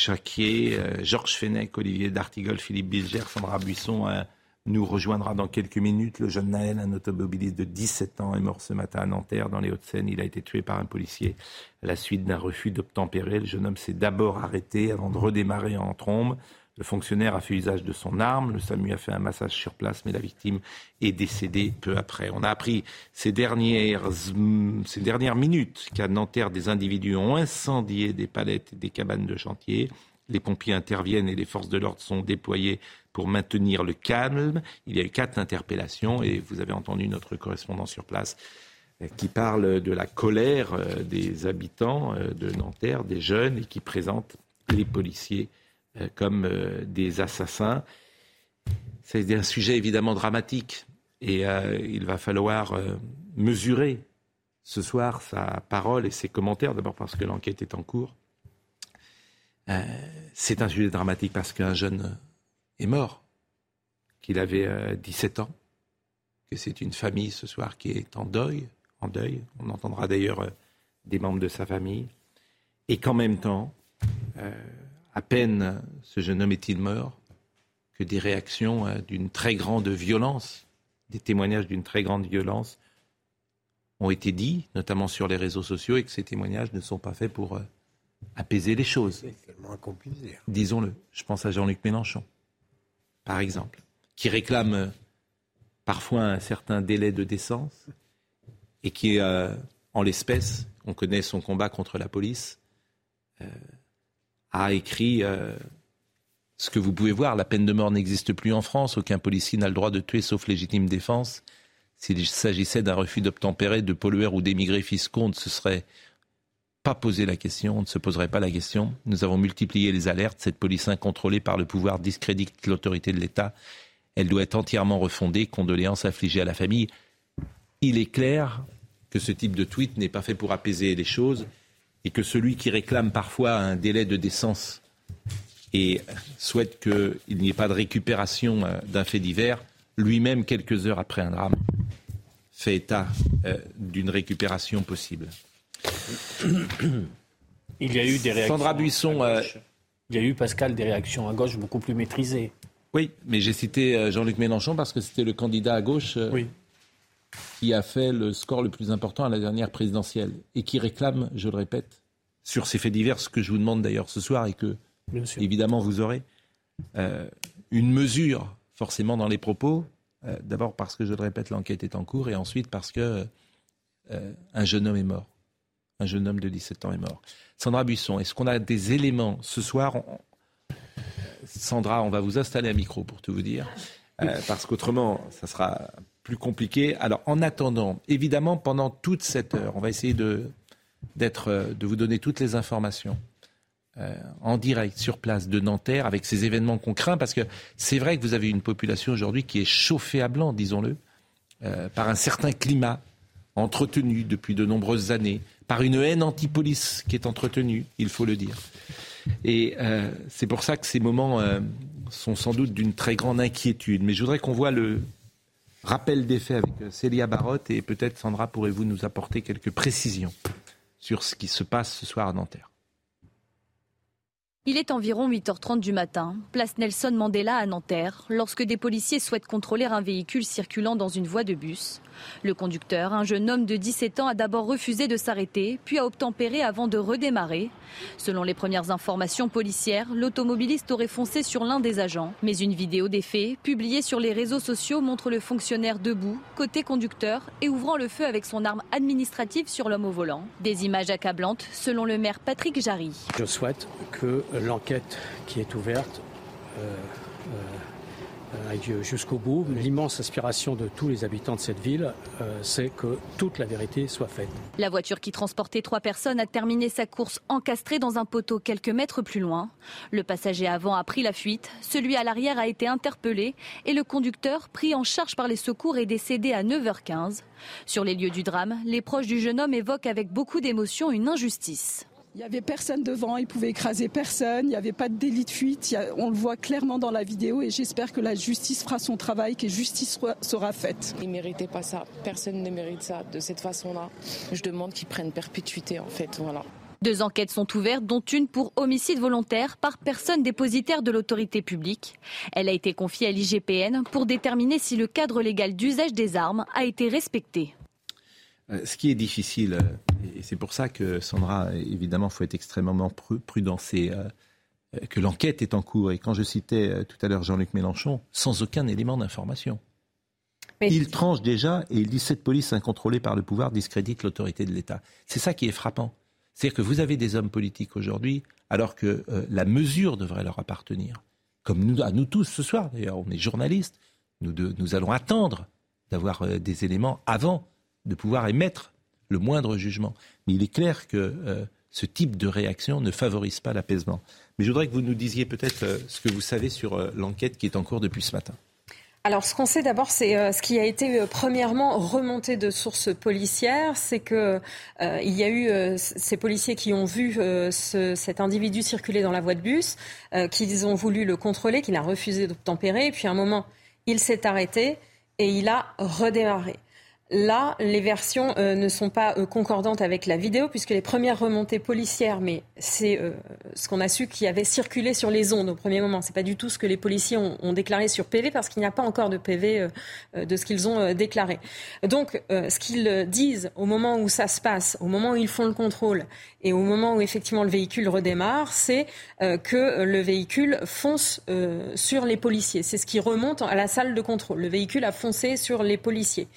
Jacquier, Georges Fenech, Olivier D'Artigol, Philippe Bilger, Sandra Buisson nous rejoindra dans quelques minutes. Le jeune Naël, un automobiliste de 17 ans, est mort ce matin à Nanterre, dans les Hauts-de-Seine. Il a été tué par un policier à la suite d'un refus d'obtempérer. Le jeune homme s'est d'abord arrêté avant de redémarrer en trombe. Le fonctionnaire a fait usage de son arme. Le SAMU a fait un massage sur place, mais la victime est décédée peu après. On a appris ces dernières, ces dernières minutes qu'à Nanterre, des individus ont incendié des palettes et des cabanes de chantier. Les pompiers interviennent et les forces de l'ordre sont déployées pour maintenir le calme. Il y a eu quatre interpellations et vous avez entendu notre correspondant sur place euh, qui parle de la colère euh, des habitants euh, de Nanterre, des jeunes, et qui présente les policiers comme des assassins. C'est un sujet évidemment dramatique et il va falloir mesurer ce soir sa parole et ses commentaires, d'abord parce que l'enquête est en cours. C'est un sujet dramatique parce qu'un jeune est mort, qu'il avait 17 euh, ans, que c'est une famille ce soir qui est en deuil, en deuil. On entendra d'ailleurs euh, des membres de sa famille, et qu'en même temps, euh, à peine ce jeune homme est-il mort, que des réactions d'une très grande violence, des témoignages d'une très grande violence ont été dits, notamment sur les réseaux sociaux, et que ces témoignages ne sont pas faits pour apaiser les choses. Disons-le. Je pense à Jean-Luc Mélenchon par exemple, qui réclame euh, parfois un certain délai de décence et qui, euh, en l'espèce, on connaît son combat contre la police, euh, a écrit ce que vous pouvez voir, la peine de mort n'existe plus en France, aucun policier n'a le droit de tuer sauf légitime défense. S'il s'agissait d'un refus d'obtempérer, de pollueurs ou d'émigrés fiscaux, on ne se serait pas posé la question, on ne se poserait pas la question. Nous avons multiplié les alertes. Cette police incontrôlée par le pouvoir discrédite l'autorité de l'État. Elle doit être entièrement refondée. Condoléances affligées à la famille. Il est clair que ce type de tweet n'est pas fait pour apaiser les choses et que celui qui réclame parfois un délai de décence et souhaite qu'il n'y ait pas de récupération euh, d'un fait divers, lui-même, quelques heures après un drame, fait état euh, d'une récupération possible. Il y a eu des réactions. Sandra Buisson. Euh, Il y a eu, Pascal, des réactions à gauche beaucoup plus maîtrisées. Oui, mais j'ai cité Jean-Luc Mélenchon parce que c'était le candidat à gauche euh, qui a fait le score le plus important à la dernière présidentielle et qui réclame, je le répète, sur ces faits divers, ce que je vous demande d'ailleurs ce soir et que, évidemment, vous aurez, une mesure forcément dans les propos. D'abord parce que, je le répète, l'enquête est en cours et ensuite parce que un jeune homme est mort. Un jeune homme de 17 ans est mort. Sandra Buisson, est-ce qu'on a des éléments ce soir? Sandra, on va vous installer un micro pour tout vous dire, euh, parce qu'autrement, ça sera plus compliqué. Alors, en attendant, évidemment, pendant toute cette heure, on va essayer de, d'être, euh, de vous donner toutes les informations euh, en direct sur place de Nanterre avec ces événements qu'on craint, parce que c'est vrai que vous avez une population aujourd'hui qui est chauffée à blanc, disons-le, par un certain climat entretenu depuis de nombreuses années, par une haine anti-police qui est entretenue, il faut le dire. Et euh, c'est pour ça que ces moments euh, sont sans doute d'une très grande inquiétude. Mais je voudrais qu'on voit le rappel des faits avec euh, Célia Barotte et peut-être Sandra pourrez-vous nous apporter quelques précisions sur ce qui se passe ce soir à Nanterre? Il est environ 8h30 du matin, place Nelson Mandela à Nanterre, lorsque des policiers souhaitent contrôler un véhicule circulant dans une voie de bus. Le conducteur, un jeune homme de 17 ans, a d'abord refusé de s'arrêter, puis a obtempéré avant de redémarrer. Selon les premières informations policières, l'automobiliste aurait foncé sur l'un des agents. Mais une vidéo des faits, publiée sur les réseaux sociaux, montre le fonctionnaire debout, côté conducteur, et ouvrant le feu avec son arme administrative sur l'homme au volant. Des images accablantes, selon le maire Patrick Jarry. Je souhaite que l'enquête qui est ouverte euh, euh, jusqu'au bout. L'immense aspiration de tous les habitants de cette ville, euh, c'est que toute la vérité soit faite. La voiture qui transportait trois personnes a terminé sa course encastrée dans un poteau quelques mètres plus loin. Le passager avant a pris la fuite, celui à l'arrière a été interpellé et le conducteur, pris en charge par les secours, est décédé à 9h15. Sur les lieux du drame, les proches du jeune homme évoquent avec beaucoup d'émotion une injustice. Il n'y avait personne devant, il pouvait écraser personne, il n'y avait pas de délit de fuite, on le voit clairement dans la vidéo et j'espère que la justice fera son travail, que justice sera faite. Il ne méritait pas ça, personne ne mérite ça de cette façon-là. Je demande qu'ils prennent perpétuité en fait, voilà. Deux enquêtes sont ouvertes, dont une pour homicide volontaire par personne dépositaire de l'autorité publique. Elle a été confiée à l'IGPN pour déterminer si le cadre légal d'usage des armes a été respecté. Euh, ce qui est difficile, euh, et c'est pour ça que Sandra, évidemment, il faut être extrêmement prudent, c'est euh, que l'enquête est en cours. Et quand je citais tout à l'heure Jean-Luc Mélenchon, sans aucun élément d'information. Il tranche déjà et il dit cette police incontrôlée par le pouvoir discrédite l'autorité de l'État. C'est ça qui est frappant. C'est-à-dire que vous avez des hommes politiques aujourd'hui, alors que la mesure devrait leur appartenir. Comme nous, à nous tous ce soir, d'ailleurs, on est journalistes, nous, nous allons attendre d'avoir des éléments avant de pouvoir émettre le moindre jugement. Mais il est clair que euh, ce type de réaction ne favorise pas l'apaisement. Mais je voudrais que vous nous disiez peut-être euh, ce que vous savez sur euh, l'enquête qui est en cours depuis ce matin. Alors, ce qu'on sait d'abord, c'est ce qui a été premièrement remonté de sources policières, c'est que il y a eu ces policiers qui ont vu cet individu circuler dans la voie de bus, qu'ils ont voulu le contrôler, qu'il a refusé d'obtempérer, et puis à un moment, il s'est arrêté et il a redémarré. Là, les versions euh, ne sont pas euh, concordantes avec la vidéo, puisque les premières remontées policières, mais c'est euh, ce qu'on a su qui avait circulé sur les ondes au premier moment. C'est pas du tout ce que les policiers ont, déclaré sur PV, parce qu'il n'y a pas encore de PV de ce qu'ils ont déclaré. Donc, ce qu'ils disent au moment où ça se passe, au moment où ils font le contrôle, et au moment où effectivement le véhicule redémarre, c'est que le véhicule fonce sur les policiers. C'est ce qui remonte à la salle de contrôle. Le véhicule a foncé sur les policiers.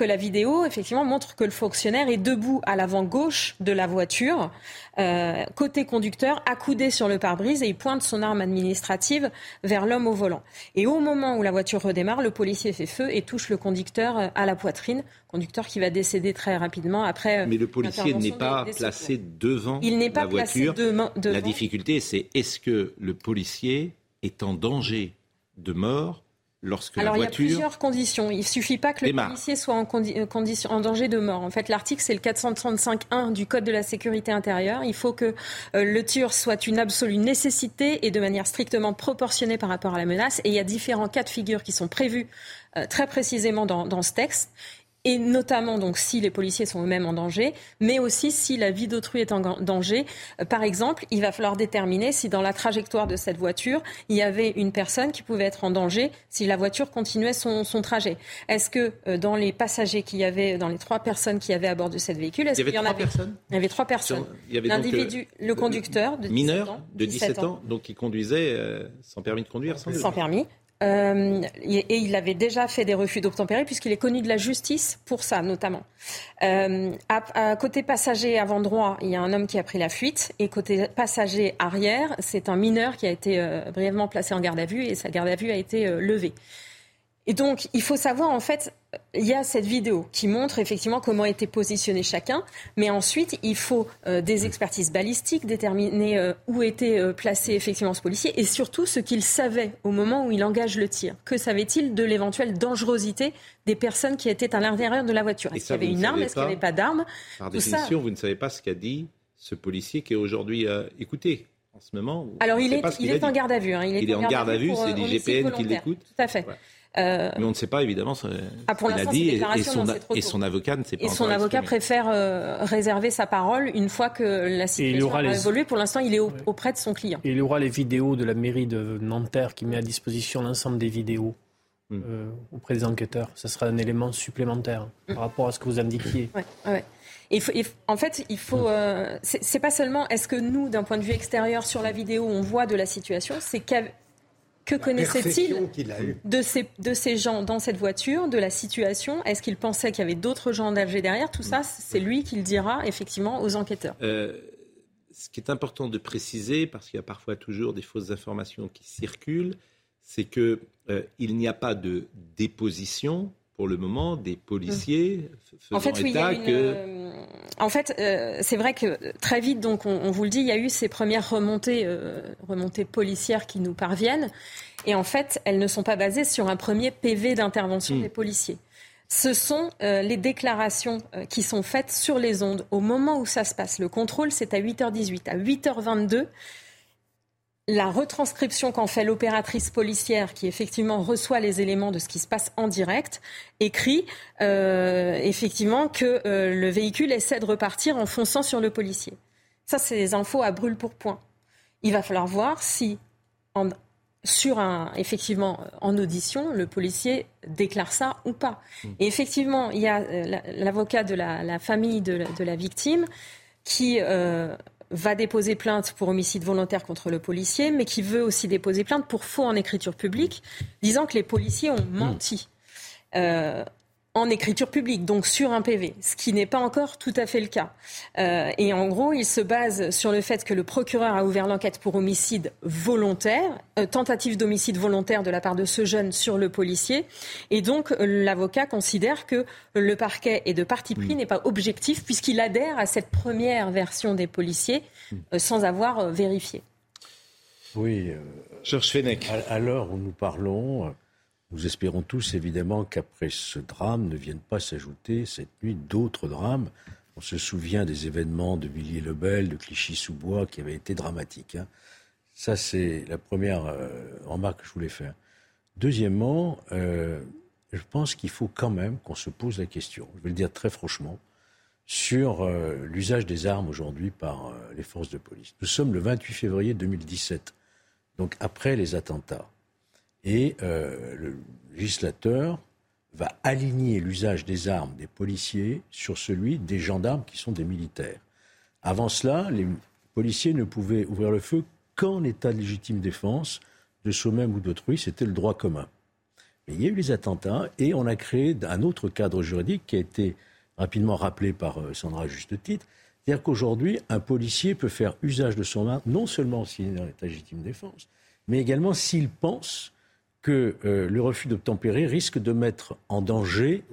Que la vidéo, effectivement, montre que le fonctionnaire est debout à l'avant gauche de la voiture, euh, côté conducteur, accoudé sur le pare-brise et il pointe son arme administrative vers l'homme au volant. Et au moment où la voiture redémarre, le policier fait feu et touche le conducteur euh, à la poitrine, conducteur qui va décéder très rapidement après. Euh, Mais le policier n'est pas placé devant il n'est pas la voiture. Placé devant. La difficulté, c'est est-ce que le policier est en danger de mort alors, il y a plusieurs conditions. Il ne suffit pas que le policier soit en, euh, condition, en danger de mort. En fait, l'article, c'est le 435.1 du Code de la sécurité intérieure. Il faut que euh, le tir soit une absolue nécessité et de manière strictement proportionnée par rapport à la menace. Et il y a différents cas de figure qui sont prévus euh, très précisément dans, dans ce texte et notamment donc si les policiers sont eux-mêmes en danger, mais aussi si la vie d'autrui est en danger. Euh, par exemple, il va falloir déterminer si dans la trajectoire de cette voiture, il y avait une personne qui pouvait être en danger si la voiture continuait son, trajet. Est-ce que euh, dans les passagers qu'il y avait, dans les trois personnes qui avaient à bord de cette véhicule, est-ce qu'il y, en avait personnes Il y avait trois personnes. L'individu, euh, le conducteur de mineur de 17 ans, donc qui conduisait sans permis de conduire, sans, sans permis. Euh, et il avait déjà fait des refus d'obtempérer puisqu'il est connu de la justice pour ça notamment. Euh, côté passager avant droit, il y a un homme qui a pris la fuite et côté passager arrière, c'est un mineur qui a été euh, brièvement placé en garde à vue et sa garde à vue a été levée. Et donc, il faut savoir, en fait, il y a cette vidéo qui montre effectivement comment était positionné chacun, mais ensuite, il faut euh, des expertises balistiques, déterminer euh, où était euh, placé effectivement ce policier, et surtout ce qu'il savait au moment où il engage le tir. Que savait-il de l'éventuelle dangerosité des personnes qui étaient à l'intérieur de la voiture? Est-ce qu'il y avait une arme? Est-ce qu'il n'y avait pas d'arme? Par définition, vous ne savez pas ce qu'a dit ce policier qui est aujourd'hui écouté en ce moment. Alors, il est, il est en garde à vue. Hein. Il, est, en garde à vue, c'est l'IGPN qui l'écoute. Tout à fait. Euh, Mais on ne sait pas évidemment ce ah, qu'il a dit et, son, et son avocat ne sait pas. Et son avocat préfère euh, réserver sa parole une fois que la situation a évolué. Pour l'instant, il est auprès de son client. Et il y aura les vidéos de la mairie de Nanterre qui met à disposition l'ensemble des vidéos. Hmm. Euh, auprès des enquêteurs. Ce sera un élément supplémentaire par rapport à ce que vous indiquiez. Ouais, ouais. Et, en fait, il faut. Euh, c'est pas seulement est-ce que nous, d'un point de vue extérieur sur la vidéo, on voit de la situation, c'est que connaissait-il de ces, de ces gens dans cette voiture, de la situation? Est-ce qu'il pensait qu'il y avait d'autres gens engagés derrière? Tout ça, c'est lui qui le dira effectivement aux enquêteurs. Euh, ce qui est important de préciser, parce qu'il y a parfois toujours des fausses informations qui circulent, c'est qu'il euh, n'y a pas de déposition pour le moment des policiers faisant en fait, état que... Euh, en fait, euh, c'est vrai que très vite, donc on, vous le dit, il y a eu ces premières remontées, euh, remontées policières qui nous parviennent. Et en fait, elles ne sont pas basées sur un premier PV d'intervention hmm. des policiers. Ce sont les déclarations qui sont faites sur les ondes au moment où ça se passe. Le contrôle, c'est à 8h18. À 8h22, la retranscription qu'en fait l'opératrice policière qui effectivement reçoit les éléments de ce qui se passe en direct écrit euh, effectivement que euh, le véhicule essaie de repartir en fonçant sur le policier. Ça, c'est des infos à brûle pour point. Il va falloir voir si, sur un, effectivement, en audition, le policier déclare ça ou pas. Et effectivement, il y a euh, l'avocat de la, famille de la, victime qui va déposer plainte pour homicide volontaire contre le policier, mais qui veut aussi déposer plainte pour faux en écriture publique, disant que les policiers ont menti. Euh, en écriture publique, donc sur un PV, ce qui n'est pas encore tout à fait le cas. Euh, et en gros, il se base sur le fait que le procureur a ouvert l'enquête pour homicide volontaire, euh, tentative d'homicide volontaire de la part de ce jeune sur le policier. Et donc, l'avocat considère que le parquet est de parti pris, n'est pas objectif, puisqu'il adhère à cette première version des policiers euh, sans avoir vérifié. Oui. Georges Fenech. À, l'heure où nous parlons, nous espérons tous évidemment qu'après ce drame ne viennent pas s'ajouter cette nuit d'autres drames. On se souvient des événements de Villiers-le-Bel, de Clichy-sous-Bois qui avaient été dramatiques. Hein. Ça, c'est la première euh, remarque que je voulais faire. Deuxièmement, euh, je pense qu'il faut quand même qu'on se pose la question, je vais le dire très franchement, sur euh, l'usage des armes aujourd'hui par les forces de police. Nous sommes le 28 février 2017, donc après les attentats. Et euh, le législateur va aligner l'usage des armes des policiers sur celui des gendarmes qui sont des militaires. Avant cela, les policiers ne pouvaient ouvrir le feu qu'en état de légitime défense de soi-même ou d'autrui, c'était le droit commun. Mais il y a eu les attentats et on a créé un autre cadre juridique qui a été rapidement rappelé par euh, Sandra à juste titre. C'est-à-dire qu'aujourd'hui, un policier peut faire usage de son arme non seulement s'il est en état légitime défense, mais également s'il pense que euh, le refus d'obtempérer risque de mettre en danger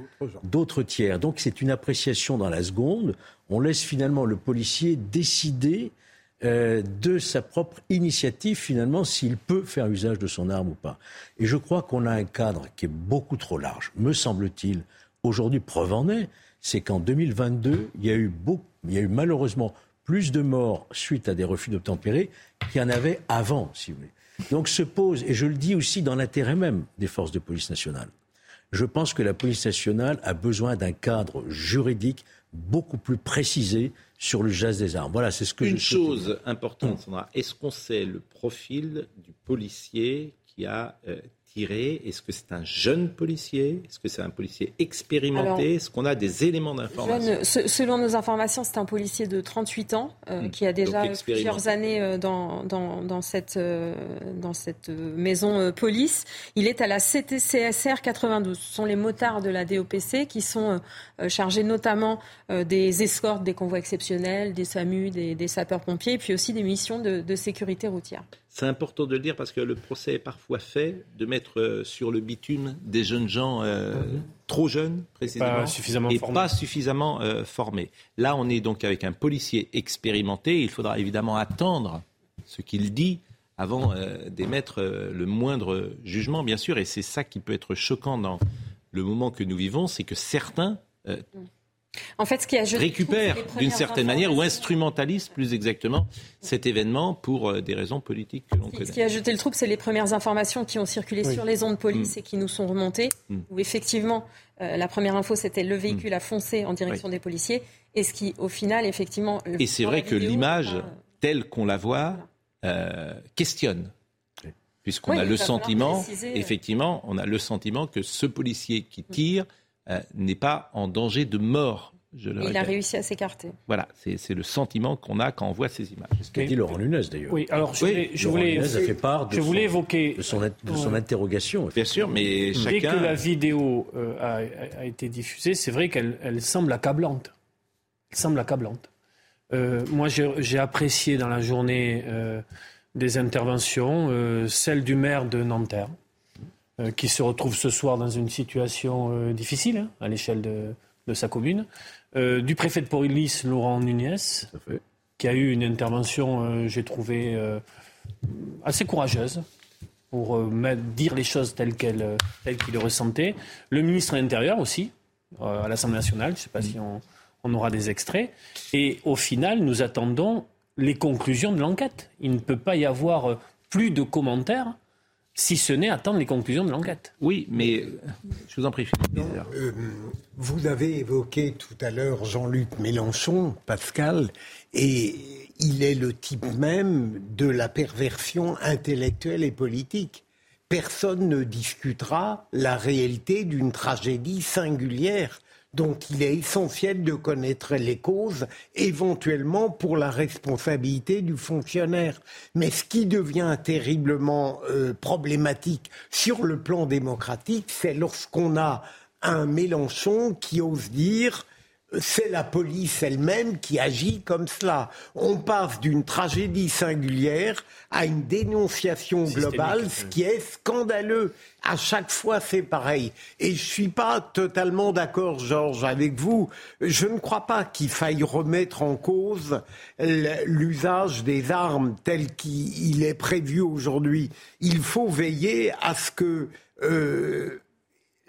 d'autres tiers. Donc c'est une appréciation dans la seconde. On laisse finalement le policier décider euh, de sa propre initiative finalement s'il peut faire usage de son arme ou pas. Et je crois qu'on a un cadre qui est beaucoup trop large, me semble-t-il. Aujourd'hui, preuve en est, c'est qu'en 2022, il y a eu il y a eu malheureusement plus de morts suite à des refus d'obtempérer qu'il y en avait avant, si vous voulez. Donc se pose, et je le dis aussi dans l'intérêt même des forces de police nationale, je pense que la police nationale a besoin d'un cadre juridique beaucoup plus précisé sur le gaz des armes. Voilà, c'est ce que Une chose importante, Sandra, est-ce qu'on sait le profil du policier qui a euh, est-ce que c'est un jeune policier? Est-ce que c'est un policier expérimenté? Est-ce qu'on a des éléments d'information? Selon nos informations, c'est un policier de 38 ans euh, hmm. qui a déjà plusieurs années euh, dans, dans, cette, euh, dans cette maison police. Il est à la CTCSR 92. Ce sont les motards de la DOPC qui sont chargés notamment des escortes des convois exceptionnels, des SAMU, des, sapeurs-pompiers, et puis aussi des missions de, de sécurité routière. C'est important de le dire parce que le procès est parfois fait de mettre euh, sur le bitume des jeunes gens euh, mhm. trop jeunes, précisément, et pas suffisamment, euh, formés. Là, on est donc avec un policier expérimenté. Il faudra évidemment attendre ce qu'il dit avant d'émettre le moindre jugement, bien sûr. Et c'est ça qui peut être choquant dans le moment que nous vivons, c'est que certains mm. En fait, ce qui a récupère d'une certaine manière ou instrumentalise plus exactement cet événement pour euh, des raisons politiques que l'on connaît. Ce qui a jeté le trouble, c'est les premières informations qui ont circulé sur les ondes de police mm. et qui nous sont remontées, mm. où effectivement, euh, la première info, c'était le véhicule mm. a foncé en direction des policiers, et ce qui, au final, effectivement... Et c'est vrai que l'image, telle qu'on la voit, euh, questionne puisqu'on a le sentiment, effectivement, on a le sentiment que ce policier qui tire euh, n'est pas en danger de mort. Je le il a réussi à s'écarter. Voilà, c'est le sentiment qu'on a quand on voit ces images. Ce qu'a dit Laurent Nunez d'ailleurs. Oui, alors je, voulais, je voulais, a fait part de je son, voulais évoquer de son, de son interrogation. Bien sûr, mais chacun. Dès que la vidéo euh, a, a, été diffusée, c'est vrai qu'elle elle semble accablante. Elle semble accablante. Euh, moi, j'ai apprécié dans la journée euh, des interventions, euh, celle du maire de Nanterre, euh, qui se retrouve ce soir dans une situation euh, difficile hein, à l'échelle de, sa commune, euh, du préfet de police Laurent Nunez, qui a eu une intervention, j'ai trouvé, assez courageuse pour dire les choses telles qu'il le ressentait. Le ministre de l'Intérieur aussi, à l'Assemblée nationale, je ne sais pas si on, on, aura des extraits. Et au final, nous attendons les conclusions de l'enquête. Il ne peut pas y avoir plus de commentaires si ce n'est attendre les conclusions de l'enquête. Oui, mais je vous en prie, euh, vous avez évoqué tout à l'heure Jean-Luc Mélenchon, Pascal, et il est le type même de la perversion intellectuelle et politique. Personne ne discutera la réalité d'une tragédie singulière dont il est essentiel de connaître les causes, éventuellement pour la responsabilité du fonctionnaire. Mais ce qui devient terriblement euh, problématique sur le plan démocratique, c'est lorsqu'on a un Mélenchon qui ose dire c'est la police elle-même qui agit comme cela. On passe d'une tragédie singulière à une dénonciation globale, ce qui est scandaleux. À chaque fois, c'est pareil. Et je ne suis pas totalement d'accord, Georges, avec vous. Je ne crois pas qu'il faille remettre en cause l'usage des armes tel qu'il est prévu aujourd'hui. Il faut veiller à ce que euh,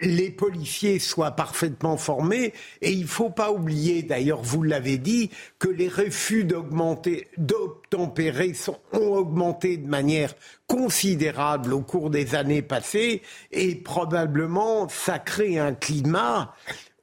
les policiers soient parfaitement formés et il ne faut pas oublier, d'ailleurs vous l'avez dit, que les refus d'obtempérer ont augmenté de manière considérable au cours des années passées et probablement ça crée un climat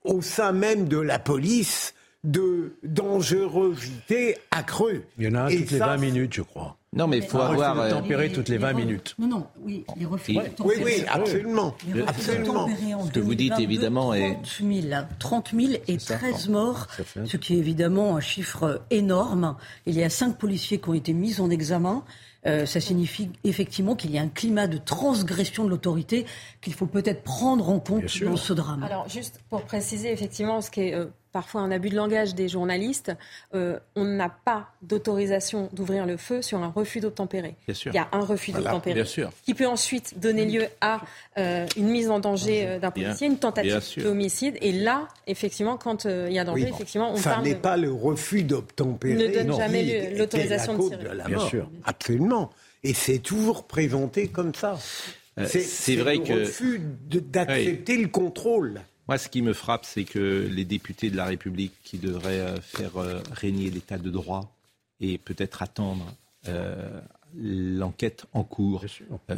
au sein même de la police de dangerosité accrue. Il y en a un toutes les 20 minutes, je crois. Non, mais il faut avoir. Euh, tempérer toutes les 20 minutes. Non, non, oui, les refus oui, oui, absolument. Les absolument. Ce que vous dites, évidemment, est. 30 000, 30 000 et 13 morts, ce qui est évidemment un chiffre énorme. Il y a cinq policiers qui ont été mis en examen. Euh, ça signifie effectivement qu'il y a un climat de transgression de l'autorité qu'il faut peut-être prendre en compte dans ce drame. Alors, juste pour préciser effectivement ce qui est euh, parfois un abus de langage des journalistes, euh, on n'a pas d'autorisation d'ouvrir le feu sur un refus d'obtempérer. Il y a un refus d'obtempérer qui peut ensuite donner lieu à euh, une mise en danger euh, d'un policier, une tentative d'homicide. Et là, effectivement, quand il y a danger, effectivement, on ça parle. n'est pas le refus d'obtempérer. Ne donne jamais l'autorisation de tirer. Bien sûr. Absolument. Et c'est toujours présenté comme ça. c'est vrai le que. refus d'accepter le contrôle. Moi, ce qui me frappe, c'est que les députés de la République qui devraient euh, faire euh, régner l'état de droit et peut-être attendre euh, l'enquête en cours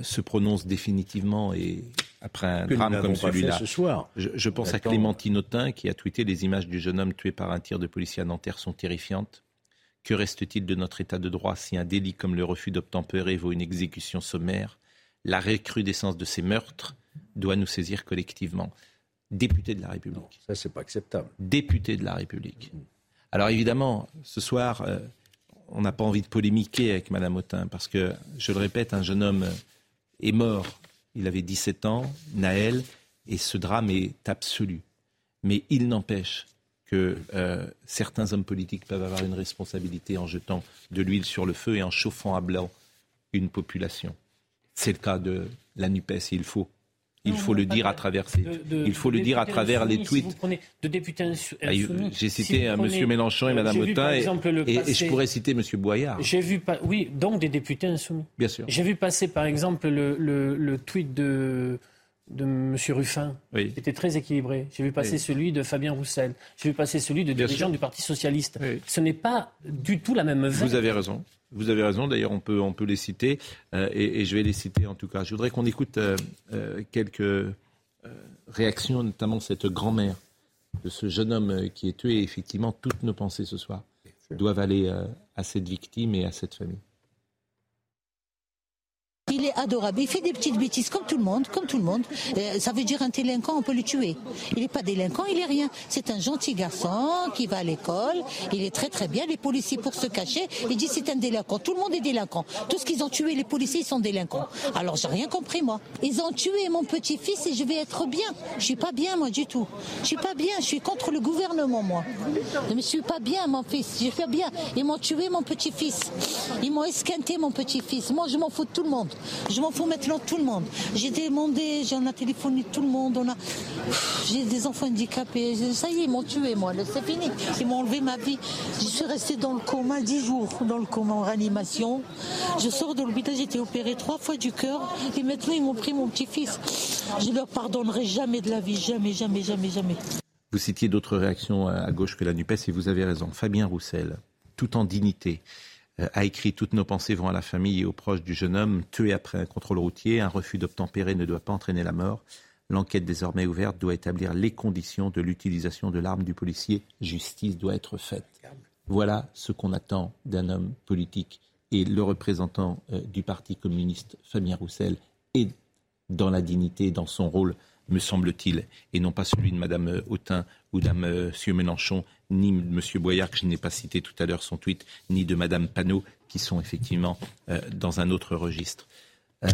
se prononcent définitivement et après un drame comme celui-là. Je, je, pense à Clémentine Autain qui a tweeté les images du jeune homme tué par un tir de policier à Nanterre sont terrifiantes. Que reste-t-il de notre état de droit si un délit comme le refus d'obtempérer vaut une exécution sommaire? La recrudescence de ces meurtres doit nous saisir collectivement député de la République. ça, c'est pas acceptable. Député de la République. Alors évidemment, ce soir, euh, on n'a pas envie de polémiquer avec Madame Autain, parce que, je le répète, un jeune homme est mort. Il avait 17 ans, Naël, et ce drame est absolu. Mais il n'empêche que euh, certains hommes politiques peuvent avoir une responsabilité en jetant de l'huile sur le feu et en chauffant à blanc une population. C'est le cas de la NUPES et il faut il faut le dire à travers il faut le dire à travers les tweets. prenez de députés ah, J'ai cité M. Monsieur et Mme Autain et, et, je pourrais citer M. Boyard. J'ai vu oui donc des députés insoumis. Bien sûr. J'ai vu passer par exemple le, le, tweet de de M. Ruffin, qui était très équilibré. J'ai vu passer celui de Fabien Roussel. J'ai vu passer celui de dirigeant du Parti Socialiste. Ce n'est pas du tout la même veine. Vous avez raison. Vous avez raison, d'ailleurs on peut, on peut les citer, euh, et, je vais les citer en tout cas. Je voudrais qu'on écoute euh, euh, quelques réactions, notamment cette grand-mère de ce jeune homme qui est tué, et effectivement toutes nos pensées ce soir doivent aller à cette victime et à cette famille. Il est adorable. Il fait des petites bêtises comme tout le monde, comme tout le monde. Euh, ça veut dire un délinquant, on peut le tuer. Il n'est pas délinquant, il est rien. C'est un gentil garçon qui va à l'école. Il est très très bien. Les policiers pour se cacher, ils disent c'est un délinquant. Tout le monde est délinquant. Tout ce qu'ils ont tué, les policiers, ils sont délinquants. Alors j'ai rien compris moi. Ils ont tué mon petit-fils et je vais être bien. Je suis pas bien moi du tout. Je suis pas bien. Je suis contre le gouvernement moi. Je ne suis pas bien mon fils. Je fais bien. Ils m'ont tué mon petit-fils. Ils m'ont esquinté mon petit-fils. Moi je m'en fous de tout le monde. Je m'en fous maintenant tout le monde. J'ai demandé, j'en ai téléphoné tout le monde. On a, j'ai des enfants handicapés. Ça y est, ils m'ont tué, moi. C'est fini. Ils m'ont enlevé ma vie. Je suis restée dans le coma dix jours, dans le coma en réanimation. Je sors de l'hôpital, j'ai été opérée trois fois du cœur. Et maintenant, ils m'ont pris mon petit-fils. Je leur pardonnerai jamais de la vie. Jamais, jamais, jamais, jamais. Vous citiez d'autres réactions à gauche que la NUPES et vous avez raison. Fabien Roussel, tout en dignité, a écrit Toutes nos pensées vont à la famille et aux proches du jeune homme tué après un contrôle routier. Un refus d'obtempérer ne doit pas entraîner la mort. L'enquête désormais ouverte doit établir les conditions de l'utilisation de l'arme du policier. Justice doit être faite. Voilà ce qu'on attend d'un homme politique. Et le représentant euh, du Parti communiste, Fabien Roussel, est dans la dignité, dans son rôle, me semble-t-il, et non pas celui de Mme Autain ou de M. Mélenchon, ni M. Boyard, que je n'ai pas cité tout à l'heure son tweet, ni de Mme Panot, qui sont effectivement euh, dans un autre registre. Euh,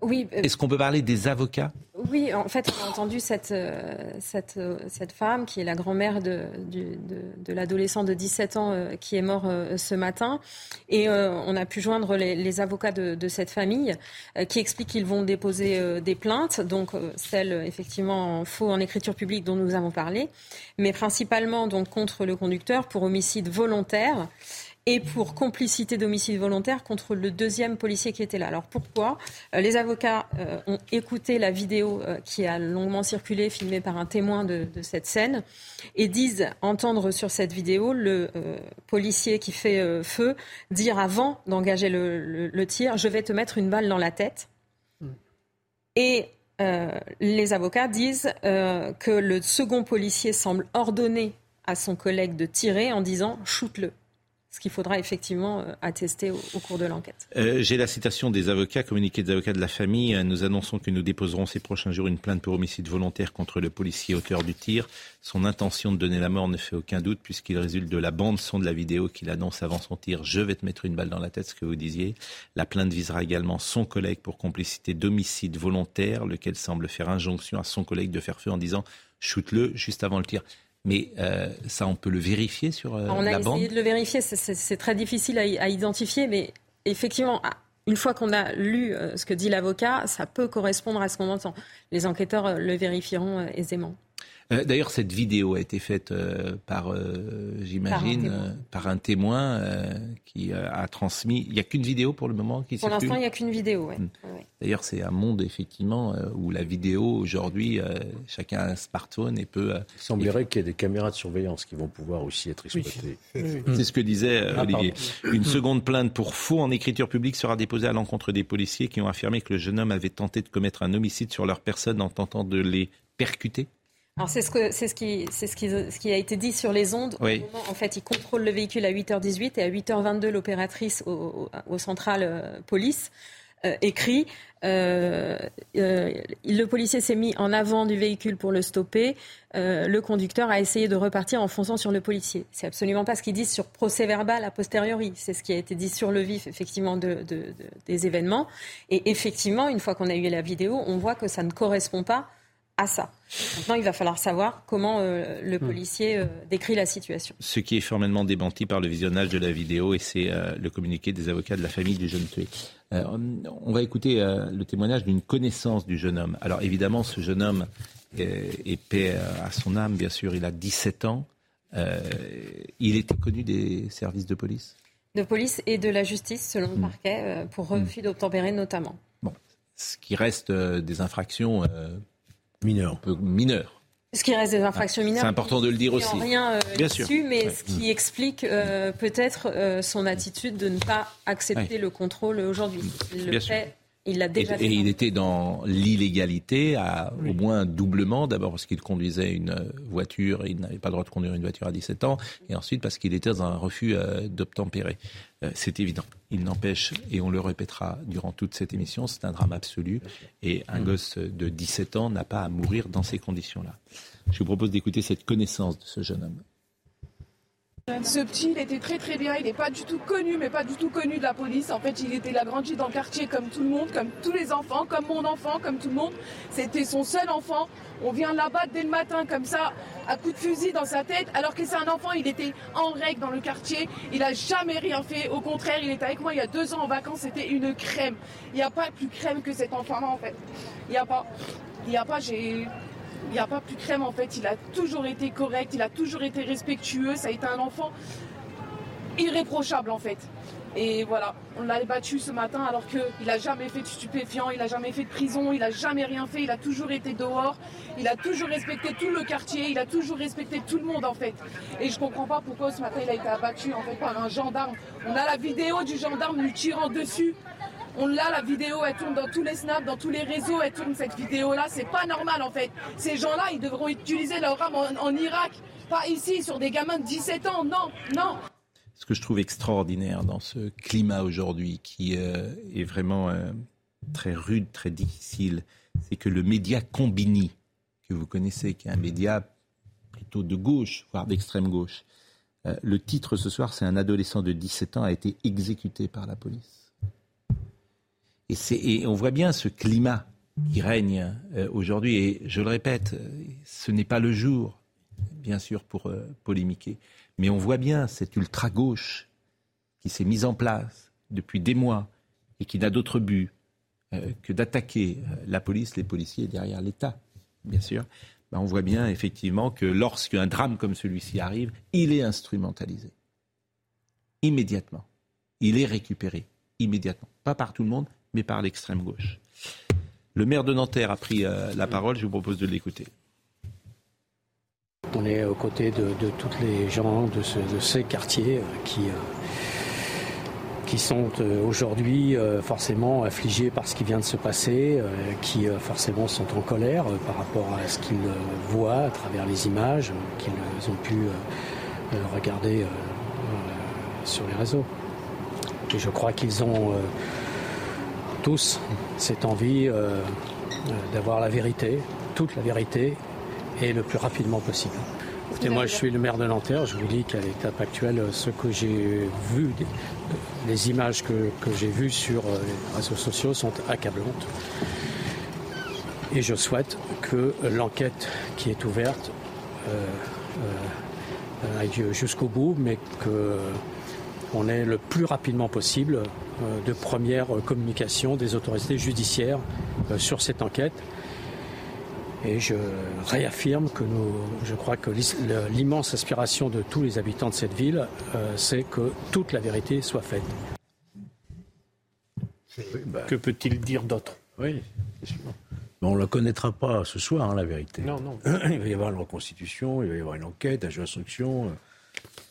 oui. Est-ce qu'on peut parler des avocats? Oui, en fait, on a entendu cette, euh, cette, euh, cette femme qui est la grand-mère de, de, l'adolescent de 17 ans euh, qui est mort ce matin. Et on a pu joindre les, avocats de, cette famille qui expliquent qu'ils vont déposer des plaintes, donc celles effectivement en faux en écriture publique dont nous avons parlé, mais principalement donc contre le conducteur pour homicide volontaire et pour complicité d'homicide volontaire contre le deuxième policier qui était là. Alors pourquoi? Euh, Les avocats euh, ont écouté la vidéo euh, qui a longuement circulé, filmée par un témoin de, cette scène, et disent entendre sur cette vidéo le policier qui fait feu dire avant d'engager le, tir, je vais te mettre une balle dans la tête. Et les avocats disent que le second policier semble ordonner à son collègue de tirer en disant shoot-le ce qu'il faudra effectivement euh, attester au, cours de l'enquête. Euh, j'ai la citation des avocats, communiqué des avocats de la famille. Euh, nous annonçons que nous déposerons ces prochains jours une plainte pour homicide volontaire contre le policier auteur du tir. Son intention de donner la mort ne fait aucun doute puisqu'il résulte de la bande son de la vidéo qu'il annonce avant son tir. Je vais te mettre une balle dans la tête, ce que vous disiez. La plainte visera également son collègue pour complicité d'homicide volontaire, lequel semble faire injonction à son collègue de faire feu en disant shoot-le juste avant le tir. Mais euh, ça, on peut le vérifier sur euh, la bande On a essayé de le vérifier, c'est très difficile à, identifier, mais effectivement, ah, une fois qu'on a lu euh, ce que dit l'avocat, ça peut correspondre à ce qu'on entend. Les enquêteurs le vérifieront aisément. Euh, d'ailleurs, cette vidéo a été faite euh, par, euh, j'imagine, par un témoin, qui a transmis. Il n'y a qu'une vidéo pour le moment qui Pour l'instant, il n'y a qu'une vidéo. Hmm. D'ailleurs, c'est un monde effectivement où la vidéo aujourd'hui, chacun a un smartphone et peut. Il semblerait qu'il y ait des caméras de surveillance qui vont pouvoir aussi être exploitées. C'est ce que disait ah, Olivier. Une seconde plainte pour faux en écriture publique sera déposée à l'encontre des policiers qui ont affirmé que le jeune homme avait tenté de commettre un homicide sur leur personne en tentant de les percuter c'est ce, que, c'est ce, qui, c'est ce, qui, ce qui a été dit sur les ondes. en fait, il contrôle le véhicule à 8h18 et à 8h22, l'opératrice au, au, central euh, police euh, écrit euh, le policier s'est mis en avant du véhicule pour le stopper. le conducteur a essayé de repartir en fonçant sur le policier. C'est absolument pas ce qu'ils disent sur procès verbal a posteriori. C'est ce qui a été dit sur le vif, effectivement, de, des événements. Et effectivement, une fois qu'on a eu la vidéo, on voit que ça ne correspond pas à ça. Maintenant, il va falloir savoir comment euh, le hmm. policier euh, décrit la situation. Ce qui est formellement démenti par le visionnage de la vidéo, et c'est euh, le communiqué des avocats de la famille du jeune tué. on va écouter le témoignage d'une connaissance du jeune homme. Alors évidemment, ce jeune homme est paix à son âme, bien sûr, il a 17 ans. il était connu des services de police? De police et de la justice, selon le hmm. parquet, pour hmm. refus d'obtempérer notamment. Bon, ce qui reste des infractions Mineur. Un peu mineur. Ce qui reste des infractions mineures. C'est important de le dire aussi. Rien euh, Bien sûr. mais ce qui explique euh, peut-être euh, son attitude de ne pas accepter le contrôle aujourd'hui. Il le fait il l'a déjà et, et, il était dans l'illégalité, à au moins doublement. D'abord parce qu'il conduisait une voiture et il n'avait pas le droit de conduire une voiture à 17 ans. Et ensuite parce qu'il était dans un refus d'obtempérer. Euh, c'est évident. Il n'empêche, et on le répétera durant toute cette émission, c'est un drame absolu. Et un gosse de 17 ans n'a pas à mourir dans ces conditions-là. Je vous propose d'écouter cette connaissance de ce jeune homme. Ce petit, il était très très bien. Il n'est pas du tout connu, mais pas du tout connu de la police. En fait, il était la grandi dans le quartier comme tout le monde, comme tous les enfants, comme mon enfant, comme tout le monde. C'était son seul enfant. On vient l'abattre dès le matin comme ça, à coup de fusil dans sa tête, alors que c'est un enfant. Il était en règle dans le quartier. Il n'a jamais rien fait. Au contraire, il était avec moi il y a deux ans en vacances. C'était une crème. Il n'y a pas plus crème que cet enfant-là en fait. Il n'y a pas. Il n'y a pas. J'ai il n'y a pas plus crème en fait. Il a toujours été correct, il a toujours été respectueux. Ça a été un enfant irréprochable en fait. Et voilà, on l'a battu ce matin alors qu'il n'a jamais fait de stupéfiant, il n'a jamais fait de prison, il n'a jamais rien fait, il a toujours été dehors, il a toujours respecté tout le quartier, il a toujours respecté tout le monde en fait. Et je ne comprends pas pourquoi ce matin il a été abattu en fait par un gendarme. On a la vidéo du gendarme lui tirant dessus. On l'a, la vidéo, elle tourne dans tous les snaps, dans tous les réseaux, elle tourne cette vidéo-là. C'est pas normal en fait. Ces gens-là, ils devront utiliser leur arme en Irak, pas ici, sur des gamins de 17 ans. Non, non ce que je trouve extraordinaire dans ce climat aujourd'hui, qui euh, est vraiment euh, très rude, très difficile, c'est que le média Combini, que vous connaissez, qui est un média plutôt de gauche, voire d'extrême gauche, euh, le titre ce soir, c'est un adolescent de 17 ans a été exécuté par la police. Et, on voit bien ce climat qui règne aujourd'hui. Et je le répète, ce n'est pas le jour, bien sûr, pour polémiquer. Mais on voit bien cette ultra-gauche qui s'est mise en place depuis des mois et qui n'a d'autre but euh, que d'attaquer euh, la police, les policiers derrière l'État, bien sûr. Ben, on voit bien effectivement que lorsqu'un drame comme celui-ci arrive, il est instrumentalisé. Immédiatement. Il est récupéré. Immédiatement. Pas par tout le monde, mais par l'extrême gauche. Le maire de Nanterre a pris euh, la parole. Je vous propose de l'écouter. On est aux côtés de, tous les gens de, ces quartiers euh, qui, euh, qui sont aujourd'hui forcément affligés par ce qui vient de se passer, qui forcément sont en colère par rapport à ce qu'ils voient à travers les images qu'ils ont pu regarder sur les réseaux. Et je crois qu'ils ont tous cette envie d'avoir la vérité, toute la vérité, et le plus rapidement possible. Écoutez, moi je suis le maire de Nanterre, je vous dis qu'à l'étape actuelle, ce que j'ai vu, les images que, j'ai vues sur euh, les réseaux sociaux sont accablantes. Et je souhaite que l'enquête qui est ouverte euh, euh, aille jusqu'au bout, mais qu'on ait le plus rapidement possible de première communication des autorités judiciaires sur cette enquête et je réaffirme que nous, je crois que l'immense aspiration de tous les habitants de cette ville, euh, c'est que toute la vérité soit faite. Que peut-il dire d'autre? Oui, on ne la connaîtra pas ce soir, hein, la vérité. Non, non. Il va y avoir une reconstitution, il va y avoir une enquête, un jeu d'instruction.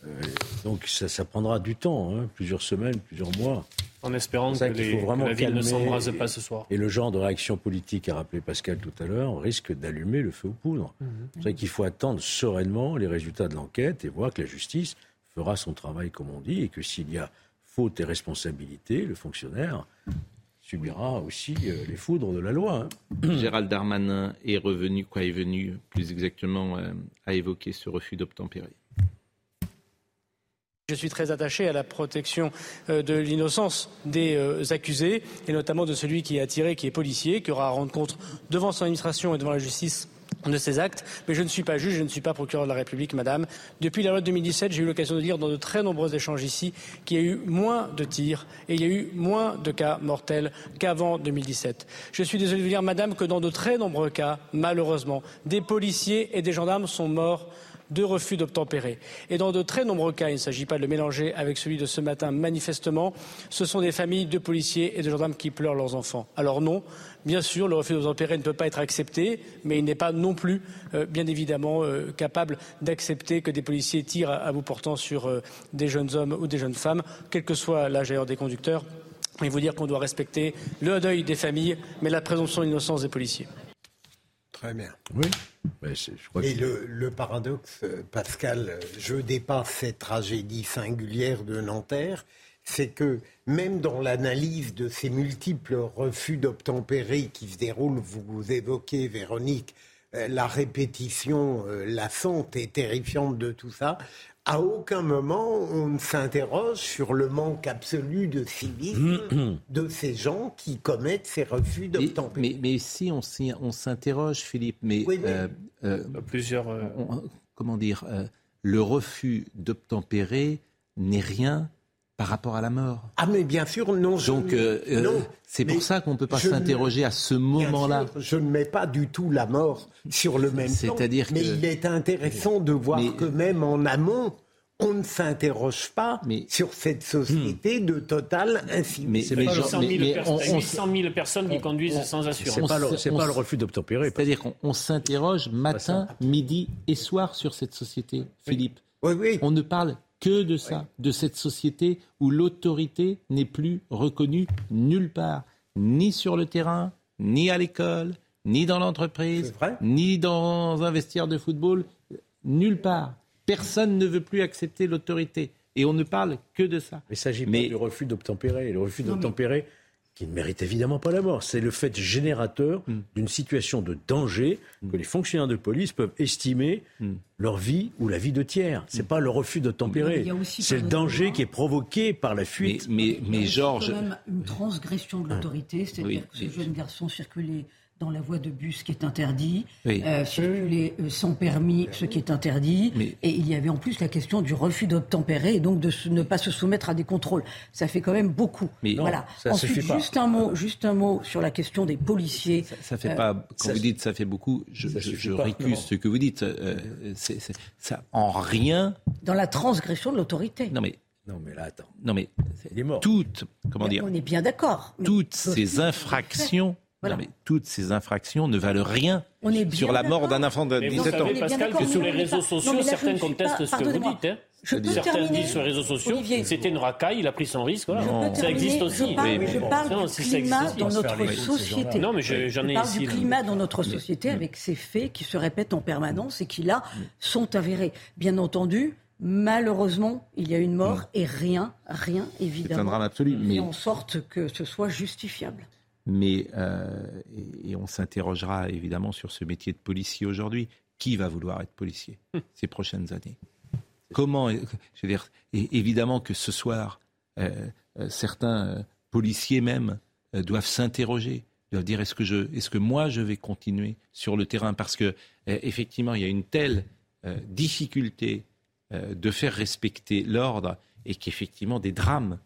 Euh, donc ça, prendra du temps, hein, plusieurs semaines, plusieurs mois. En espérant que, les, faut la ville ne s'embrase pas ce soir. Et le genre de réaction politique qu'a rappelé Pascal tout à l'heure risque d'allumer le feu aux poudres. Mhm. C'est vrai qu'il faut attendre sereinement les résultats de l'enquête et voir que la justice fera son travail comme on dit et que s'il y a faute et responsabilité, le fonctionnaire subira aussi euh, les foudres de la loi. Hein. Gérald Darmanin est revenu, quoi est venu plus exactement euh, à évoquer ce refus d'obtempérer. Je suis très attaché à la protection euh, de l'innocence des euh, accusés, et notamment de celui qui a tiré, qui est policier, qui aura à rendre compte devant son administration et devant la justice de ses actes, mais je ne suis pas juge, je ne suis pas procureur de la République, madame. Depuis la loi de 2017, j'ai eu l'occasion de lire dans de très nombreux échanges ici qu'il y a eu moins de tirs et il y a eu moins de cas mortels qu'avant 2017. Je suis désolé de vous dire, madame, que dans de très nombreux cas, malheureusement, des policiers et des gendarmes sont morts de refus d'obtempérer. Et dans de très nombreux cas, il ne s'agit pas de le mélanger avec celui de ce matin, manifestement, ce sont des familles de policiers et de gendarmes qui pleurent leurs enfants. Alors non, bien sûr, le refus d'obtempérer ne peut pas être accepté, mais il n'est pas non plus, euh, bien évidemment, euh, capable d'accepter que des policiers tirent à, bout portant sur euh, des jeunes hommes ou des jeunes femmes, quel que soit l'âge d'ailleurs des conducteurs. Et vous dire qu'on doit respecter le deuil des familles, mais la présomption d'innocence des policiers. Très bien. Oui. Et le, paradoxe, Pascal, je dépasse cette tragédie singulière de Nanterre, c'est que même dans l'analyse de ces multiples refus d'obtempérer qui se déroulent, vous évoquez, Véronique, euh, la répétition euh, lassante et terrifiante de tout ça, à aucun moment on ne s'interroge sur le manque absolu de civisme de ces gens qui commettent ces refus d'obtempérer. Mais, mais, si on, s'interroge, Philippe, mais euh, euh, plusieurs, euh, comment dire, le refus d'obtempérer n'est rien par rapport à la mort. Ah mais bien sûr, non. Donc c'est pour ça qu'on ne peut pas s'interroger à ce moment-là. Je ne mets pas du tout la mort sur le même plan. C'est-à-dire Mais il est intéressant de voir que même en amont, on ne s'interroge pas sur cette société de totale infinité. Mais c'est pas 800 000, personnes qui conduisent sans assurance. C'est pas, pas, le refus d'obtempérer. C'est-à-dire qu'on s'interroge matin, midi et soir sur cette société, Philippe. Oui, oui. On ne parle que de ça, de cette société où l'autorité n'est plus reconnue nulle part, ni sur le terrain, ni à l'école, ni dans l'entreprise, ni dans un vestiaire de football, nulle part. Personne ne veut plus accepter l'autorité. Et on ne parle que de ça. Mais il s'agit pas du refus d'obtempérer. Le refus d'obtempérer, qui ne mérite évidemment pas la mort, c'est le fait générateur hmm. d'une situation de danger hmm. que les fonctionnaires de police peuvent estimer hmm. leur vie ou la vie de tiers. C'est pas le refus d'obtempérer. C'est le danger qui est provoqué par la fuite. Mais, mais, mais Georges. quand même une transgression de l'autorité, c'est-à-dire que ce jeune garçon circulait dans la voie de bus, ce qui est interdit, euh, circuler euh, sans permis, ce qui est interdit, et il y avait en plus la question du refus d'obtempérer et donc de ne pas se soumettre à des contrôles. Ça fait quand même beaucoup. Mais voilà. Ensuite, juste un mot, juste un mot sur la question des policiers. Ça, fait pas. Euh, quand vous dites ça fait beaucoup, je, je, récuse ce que vous dites. ça en rien. Dans la transgression de l'autorité. Non mais non, mais là, attends. Non, mais il est mort. toutes, comment dire On est bien d'accord. Toutes ces infractions mais toutes ces infractions ne valent rien sur la mort d'un enfant de 17 ans. Vous savez, Pascal, que sur les réseaux sociaux, certains contestent ce que vous dites. Hein. Certains disent sur les réseaux sociaux, c'était une racaille, il a pris son risque. Ça existe aussi. Je parle, du climat dans notre société. Non, mais j'en ai ici. Je parle du climat dans notre société avec ces faits qui se répètent en permanence et qui, là, sont avérés. Bien entendu, Malheureusement, il y a une mort et rien, rien évidemment. C'est un drame absolu. Mais en sorte que ce soit justifiable mais euh, et, on s'interrogera évidemment sur ce métier de policier aujourd'hui. Qui va vouloir être policier hum. ces prochaines années? Comment Je veux dire, évidemment que ce soir, euh, euh, certains policiers même doivent s'interroger, doivent dire est-ce que je, est-ce que moi je vais continuer sur le terrain? Parce que effectivement il y a une telle difficulté de faire respecter l'ordre et qu'effectivement des drames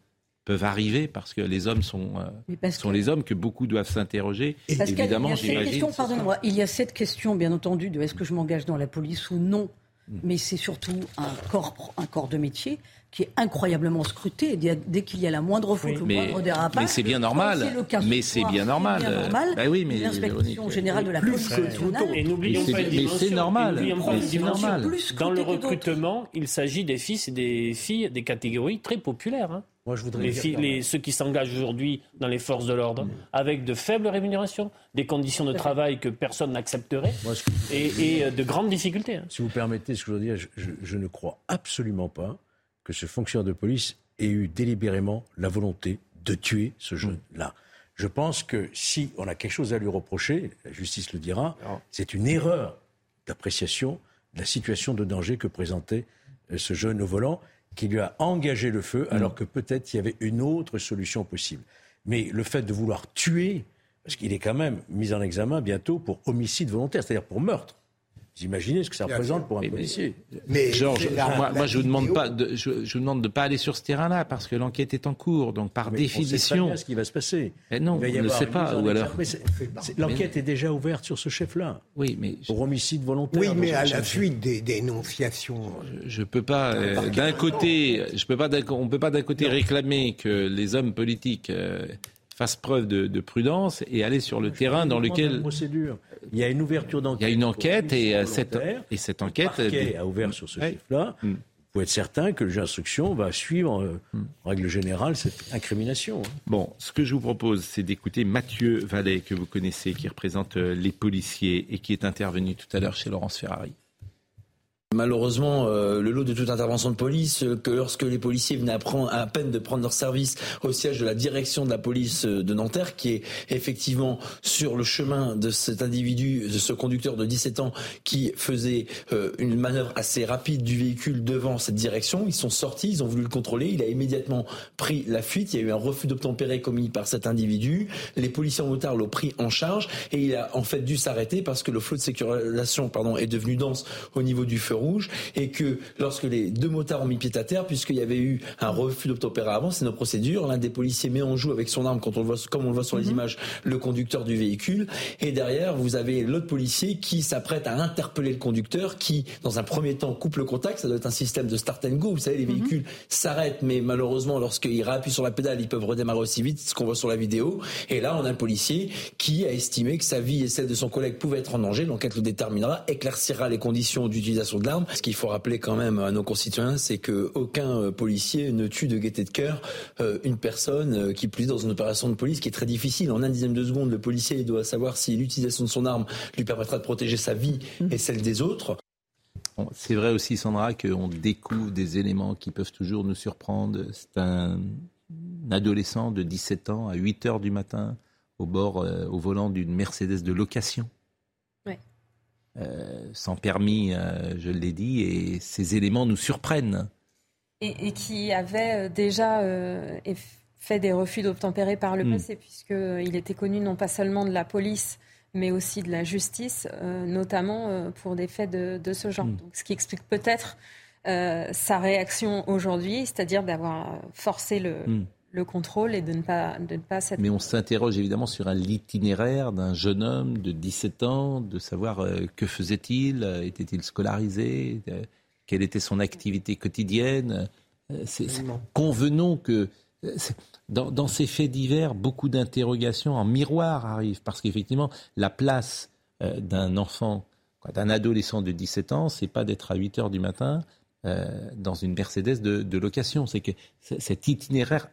peuvent arriver parce que les hommes sont, euh, sont les hommes que beaucoup doivent s'interroger. Évidemment, j'imagine. Pardonnez-moi, il y a cette question, bien entendu, de est-ce que je m'engage dans la police ou non. Hmm. Mais c'est surtout un corps, un corps de métier qui est incroyablement scruté. Dès qu'il y a la moindre faute, le moindre dérapage. Mais c'est bien normal. mais c'est bien normal. Bah oui, mais l'inspection générale de la police nationale. Et n'oublions pas mais c'est normal. C'est normal. Dans le recrutement, il s'agit des fils et des filles des catégories très populaires. Hein. Moi, je voudrais les, les, ceux qui s'engagent aujourd'hui dans les forces de l'ordre, avec de faibles rémunérations, des conditions de travail que personne n'accepterait, et, euh, de grandes difficultés. Hein. Si vous permettez ce que je veux dire, je, je, ne crois absolument pas que ce fonctionnaire de police ait eu délibérément la volonté de tuer ce jeune-là. Je pense que si on a quelque chose à lui reprocher, la justice le dira, c'est une erreur d'appréciation de la situation de danger que présentait euh, ce jeune au volant qui lui a engagé le feu, mm. alors que peut-être il y avait une autre solution possible. Mais le fait de vouloir tuer, parce qu'il est quand même mis en examen bientôt pour homicide volontaire, c'est-à-dire pour meurtre. Vous imaginez ce que ça représente pour un policier. Mais, Georges, moi, je vous demande pas, de, je, vous demande de pas aller sur ce terrain-là parce que l'enquête est en cours, donc par définition. On sait ce qui va se passer. Mais non, on ne sait pas. Ou alors. L'enquête est déjà ouverte sur ce chef-là. Oui, mais pour homicide volontaire. Oui, mais à la suite des dénonciations. Je, ne peux pas. Euh, d'un côté, je peux pas. On peut pas d'un côté réclamer que les hommes politiques. Euh, fassent preuve de, prudence et aller sur le terrain dans lequel il y a une ouverture d'enquête. Il y a une enquête et euh, cette, et cette enquête. Le a ouvert sur ce chiffre-là. Mm. Vous pouvez être certain que le juge d'instruction va suivre, euh, en règle générale, cette incrimination. Hein. Bon, ce que je vous propose, c'est d'écouter Mathieu Vallet, que vous connaissez, qui représente euh, les policiers et qui est intervenu tout à l'heure chez Laurence Ferrari. Malheureusement, euh, le lot de toute intervention de police, euh, que lorsque les policiers venaient à, peine de prendre leur service au siège de la direction de la police euh, de Nanterre, qui est effectivement sur le chemin de cet individu, de ce conducteur de 17 ans, qui faisait une manœuvre assez rapide du véhicule devant cette direction. Ils sont sortis, ils ont voulu le contrôler. Il a immédiatement pris la fuite. Il y a eu un refus d'obtempérer commis par cet individu. Les policiers en motard l'ont pris en charge et il a en fait dû s'arrêter parce que le flot de sécurisation pardon, est devenu dense au niveau du feu rouge et que lorsque les deux motards ont mis pied à terre, puisqu'il y avait eu un refus d'obtempérer avant, c'est nos procédures, l'un des policiers met en joue avec son arme, quand on le voit, comme on le voit sur les mhm. images, le conducteur du véhicule. Et derrière, vous avez l'autre policier qui s'apprête à interpeller le conducteur, qui, dans un premier temps, coupe le contact. Ça doit être un système de start and go. Vous savez, les mhm. véhicules s'arrêtent, mais malheureusement, lorsqu'ils réappuient sur la pédale, ils peuvent redémarrer aussi vite, ce qu'on voit sur la vidéo. Et là, on a un policier qui a estimé que sa vie et celle de son collègue pouvaient être en danger. L'enquête le déterminera, éclaircira les conditions d'utilisation de Ce qu'il faut rappeler quand même à nos concitoyens, c'est qu'aucun euh, policier ne tue de gaieté de cœur euh, une personne euh, qui plus dans une opération de police qui est très difficile. En un dixième de seconde, le policier doit savoir si l'utilisation de son arme lui permettra de protéger sa vie et celle des autres. C'est vrai aussi, Sandra, qu'on découvre des éléments qui peuvent toujours nous surprendre. C'est un adolescent de 17 ans à 8 heures du matin au bord, au volant d'une Mercedes de location. Euh, sans permis, euh, je l'ai dit, et ces éléments nous surprennent. Et, qui avait euh, déjà fait des refus d'obtempérer par le hmm. passé, puisqu'il était connu non pas seulement de la police, mais aussi de la justice, notamment pour des faits de, ce genre. Hmm. Donc, ce qui explique peut-être sa réaction aujourd'hui, c'est-à-dire d'avoir forcé le, hmm le contrôle et de ne pas, de ne pas Mais on s'interroge évidemment sur un l'itinéraire d'un jeune homme de 17 ans, de savoir euh, que faisait-il, euh, était-il scolarisé, euh, quelle était son activité quotidienne. convenons que dans, ces faits divers, beaucoup d'interrogations en miroir arrivent, parce qu'effectivement, la place d'un enfant, d'un adolescent de 17 ans, c'est pas d'être à 8 heures du matin dans une Mercedes de, de location. C'est que cet itinéraire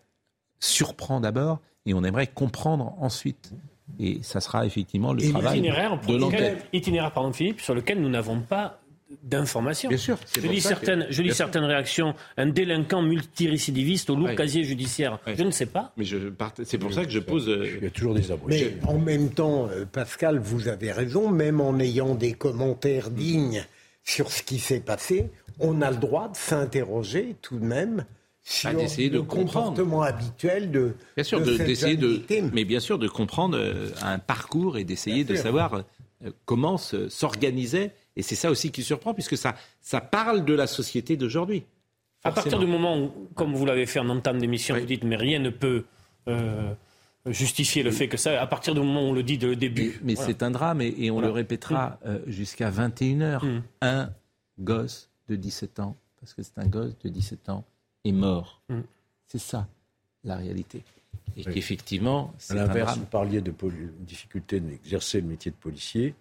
surprend d'abord et on aimerait comprendre ensuite. Et ça sera effectivement le travail de l'enquête. Itinéraire, pardon Philippe, sur lequel nous n'avons pas d'informations. Bien sûr. Je lis, certaines, je lis certaines réactions. Un délinquant multirécidiviste au lourd casier judiciaire. Je ne sais pas. Mais c'est pour ça que je pose. Euh, Il y a toujours des abrutis. Mais en même temps, euh, Pascal, vous avez raison. Même en ayant des commentaires dignes sur ce qui s'est passé, on a le droit de s'interroger tout de même sur d'essayer de le comportement habituel de bien sûr d'essayer de, mais bien sûr de comprendre euh, un parcours et d'essayer de savoir euh, comment s'organisait et c'est ça aussi qui surprend puisque ça ça parle de la société d'aujourd'hui. À partir du moment où, comme vous l'avez fait en entame d'émission, vous dites mais rien ne peut euh, justifier le fait que ça, à partir du moment où on le dit de le début. Mais, c'est un drame et, on le répétera jusqu'à 21h. Mm. Un gosse de 17 ans, parce que c'est un gosse de 17 ans, est mort. Mm. C'est ça, la réalité. Et qu'effectivement, c'est À l'inverse, vous parliez de difficulté d'exercer le métier de policier.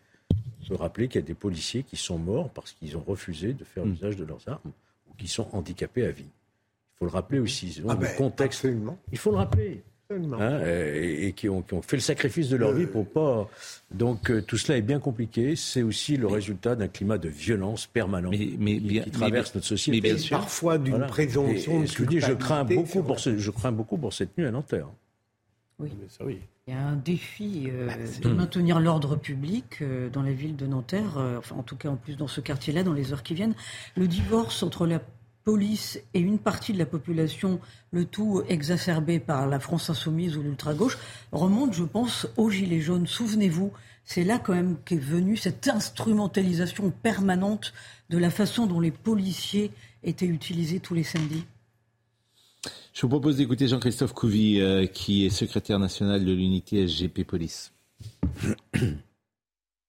Il faut rappeler qu'il y a des policiers qui sont morts parce qu'ils ont refusé de faire mm. usage de leurs armes ou qui sont handicapés à vie. Il faut le rappeler aussi. Ah ben, contexte. Il faut le rappeler. Hein, et, qui, ont, fait le sacrifice de leur vie pour pas. Donc euh, tout cela est bien compliqué. C'est aussi le résultat d'un climat de violence permanent mais, qui, traverse notre société. Mais bien sûr. Parfois d'une présomption. je, dis, je crains beaucoup pour ce, je crains beaucoup pour cette nuit à Nanterre. Oui. Il y a un défi euh, bah, de maintenir l'ordre public euh, dans la ville de Nanterre, enfin, en tout cas en plus dans ce quartier-là, dans les heures qui viennent. Le divorce entre la police et une partie de la population, le tout exacerbé par la France insoumise ou l'ultra-gauche, remonte, je pense, aux Gilets jaunes. Souvenez-vous, c'est là quand même qu'est venue cette instrumentalisation permanente de la façon dont les policiers étaient utilisés tous les samedis. Je vous propose d'écouter Jean-Christophe Couvi, euh, qui est secrétaire national de l'unité SGP Police.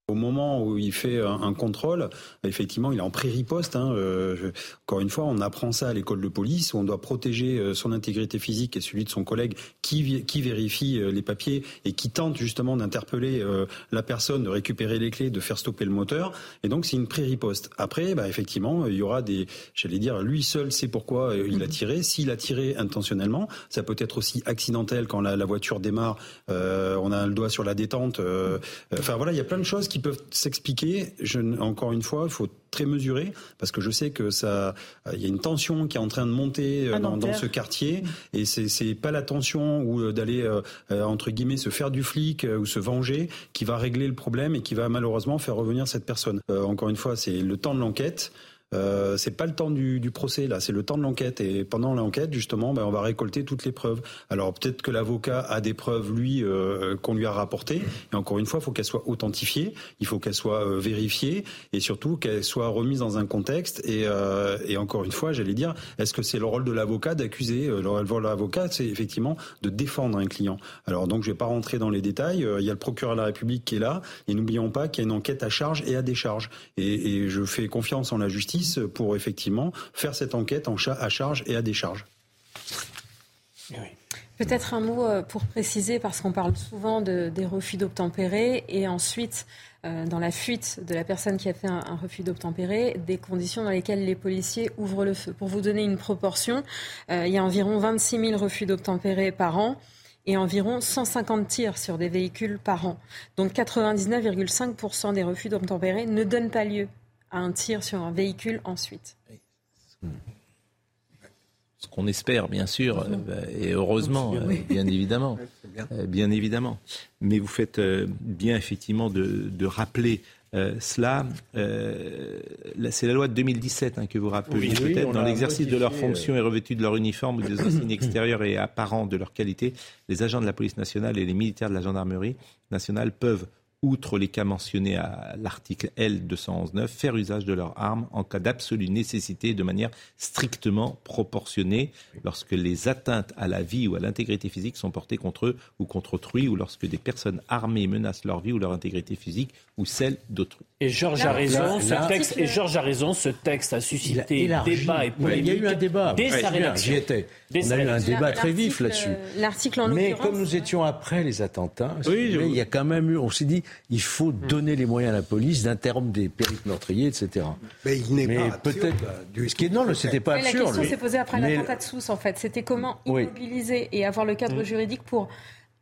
Au moment où il fait un, contrôle, effectivement, il est en pré-riposte. Hein, euh, encore une fois, on apprend ça à l'école de police, où on doit protéger euh, son intégrité physique et celui de son collègue qui, vérifie euh, les papiers et qui tente justement d'interpeller la personne, de récupérer les clés, de faire stopper le moteur. Et donc, c'est une pré-riposte. Après, bah, effectivement, il y aura des, j'allais dire, lui seul sait pourquoi il a tiré. S'il a tiré intentionnellement, ça peut être aussi accidentel quand la voiture démarre. on a le doigt sur la détente. Enfin voilà, il y a plein de choses qui peuvent s'expliquer. encore une fois, il faut très mesurer parce que je sais que ça, euh, il y a une tension qui est en train de monter euh, dans, ce quartier et c'est pas la tension ou euh, d'aller entre guillemets se faire du flic ou se venger qui va régler le problème et qui va malheureusement faire revenir cette personne. encore une fois, c'est le temps de l'enquête. Euh, c'est pas le temps du, du procès là, c'est le temps de l'enquête. Et pendant l'enquête, justement, ben, on va récolter toutes les preuves. Alors peut-être que l'avocat a des preuves lui euh, qu'on lui a rapportées. Et encore une fois, il faut qu'elles soient authentifiées, il faut qu'elles soient euh, vérifiées et surtout qu'elles soient remises dans un contexte. Et, euh, et encore une fois, j'allais dire, est-ce que c'est le rôle de l'avocat d'accuser Le rôle de l'avocat, c'est effectivement de défendre un client. Alors donc, je vais pas rentrer dans les détails. Il y a le procureur de la République qui est là. Et n'oublions pas qu'il y a une enquête à charge et à décharge. Et, et je fais confiance en la justice pour effectivement faire cette enquête en à charge et à décharge. Peut-être un mot euh, pour préciser, parce qu'on parle souvent de, des refus d'obtempérer et ensuite, euh, dans la fuite de la personne qui a fait un, refus d'obtempérer, des conditions dans lesquelles les policiers ouvrent le feu. Pour vous donner une proportion, euh, il y a environ 26 000 refus d'obtempérer par an et environ 150 tirs sur des véhicules par an. Donc 99,5% des refus d'obtempérer ne donnent pas lieu à un tir sur un véhicule ensuite. Ce qu'on espère, bien sûr, euh, et heureusement, euh, bien évidemment, euh, bien évidemment. Mais vous faites bien effectivement de, rappeler cela. c'est la loi de 2017 hein, que vous rappelez peut-être. Dans l'exercice de leurs fonctions et revêtus de leur uniforme ou des signes extérieurs et apparents de leur qualité, les agents de la police nationale et les militaires de la gendarmerie nationale peuvent outre les cas mentionnés à l'article L211.9, faire usage de leurs armes en cas d'absolue nécessité de manière strictement proportionnée lorsque les atteintes à la vie ou à l'intégrité physique sont portées contre eux ou contre autrui ou lorsque des personnes armées menacent leur vie ou leur intégrité physique ou celle d'autrui. Et Georges a raison, ce texte, et Georges a raison, ce texte a suscité débat et polémique. Il y a eu un débat. Dès J'y étais. On a eu un débat très vif là-dessus. L'article en Mais comme nous étions après les attentats, il y a quand même eu, on s'est dit, il faut hmm. donner les moyens à la police d'interrompre des pérites meurtriers, etc. Mais il n'est pas peut-être. Ce qui est non, c'était pas absurde. La question s'est posée après l'attentat de Sousse, en fait. C'était comment immobiliser et avoir le cadre hmm. juridique pour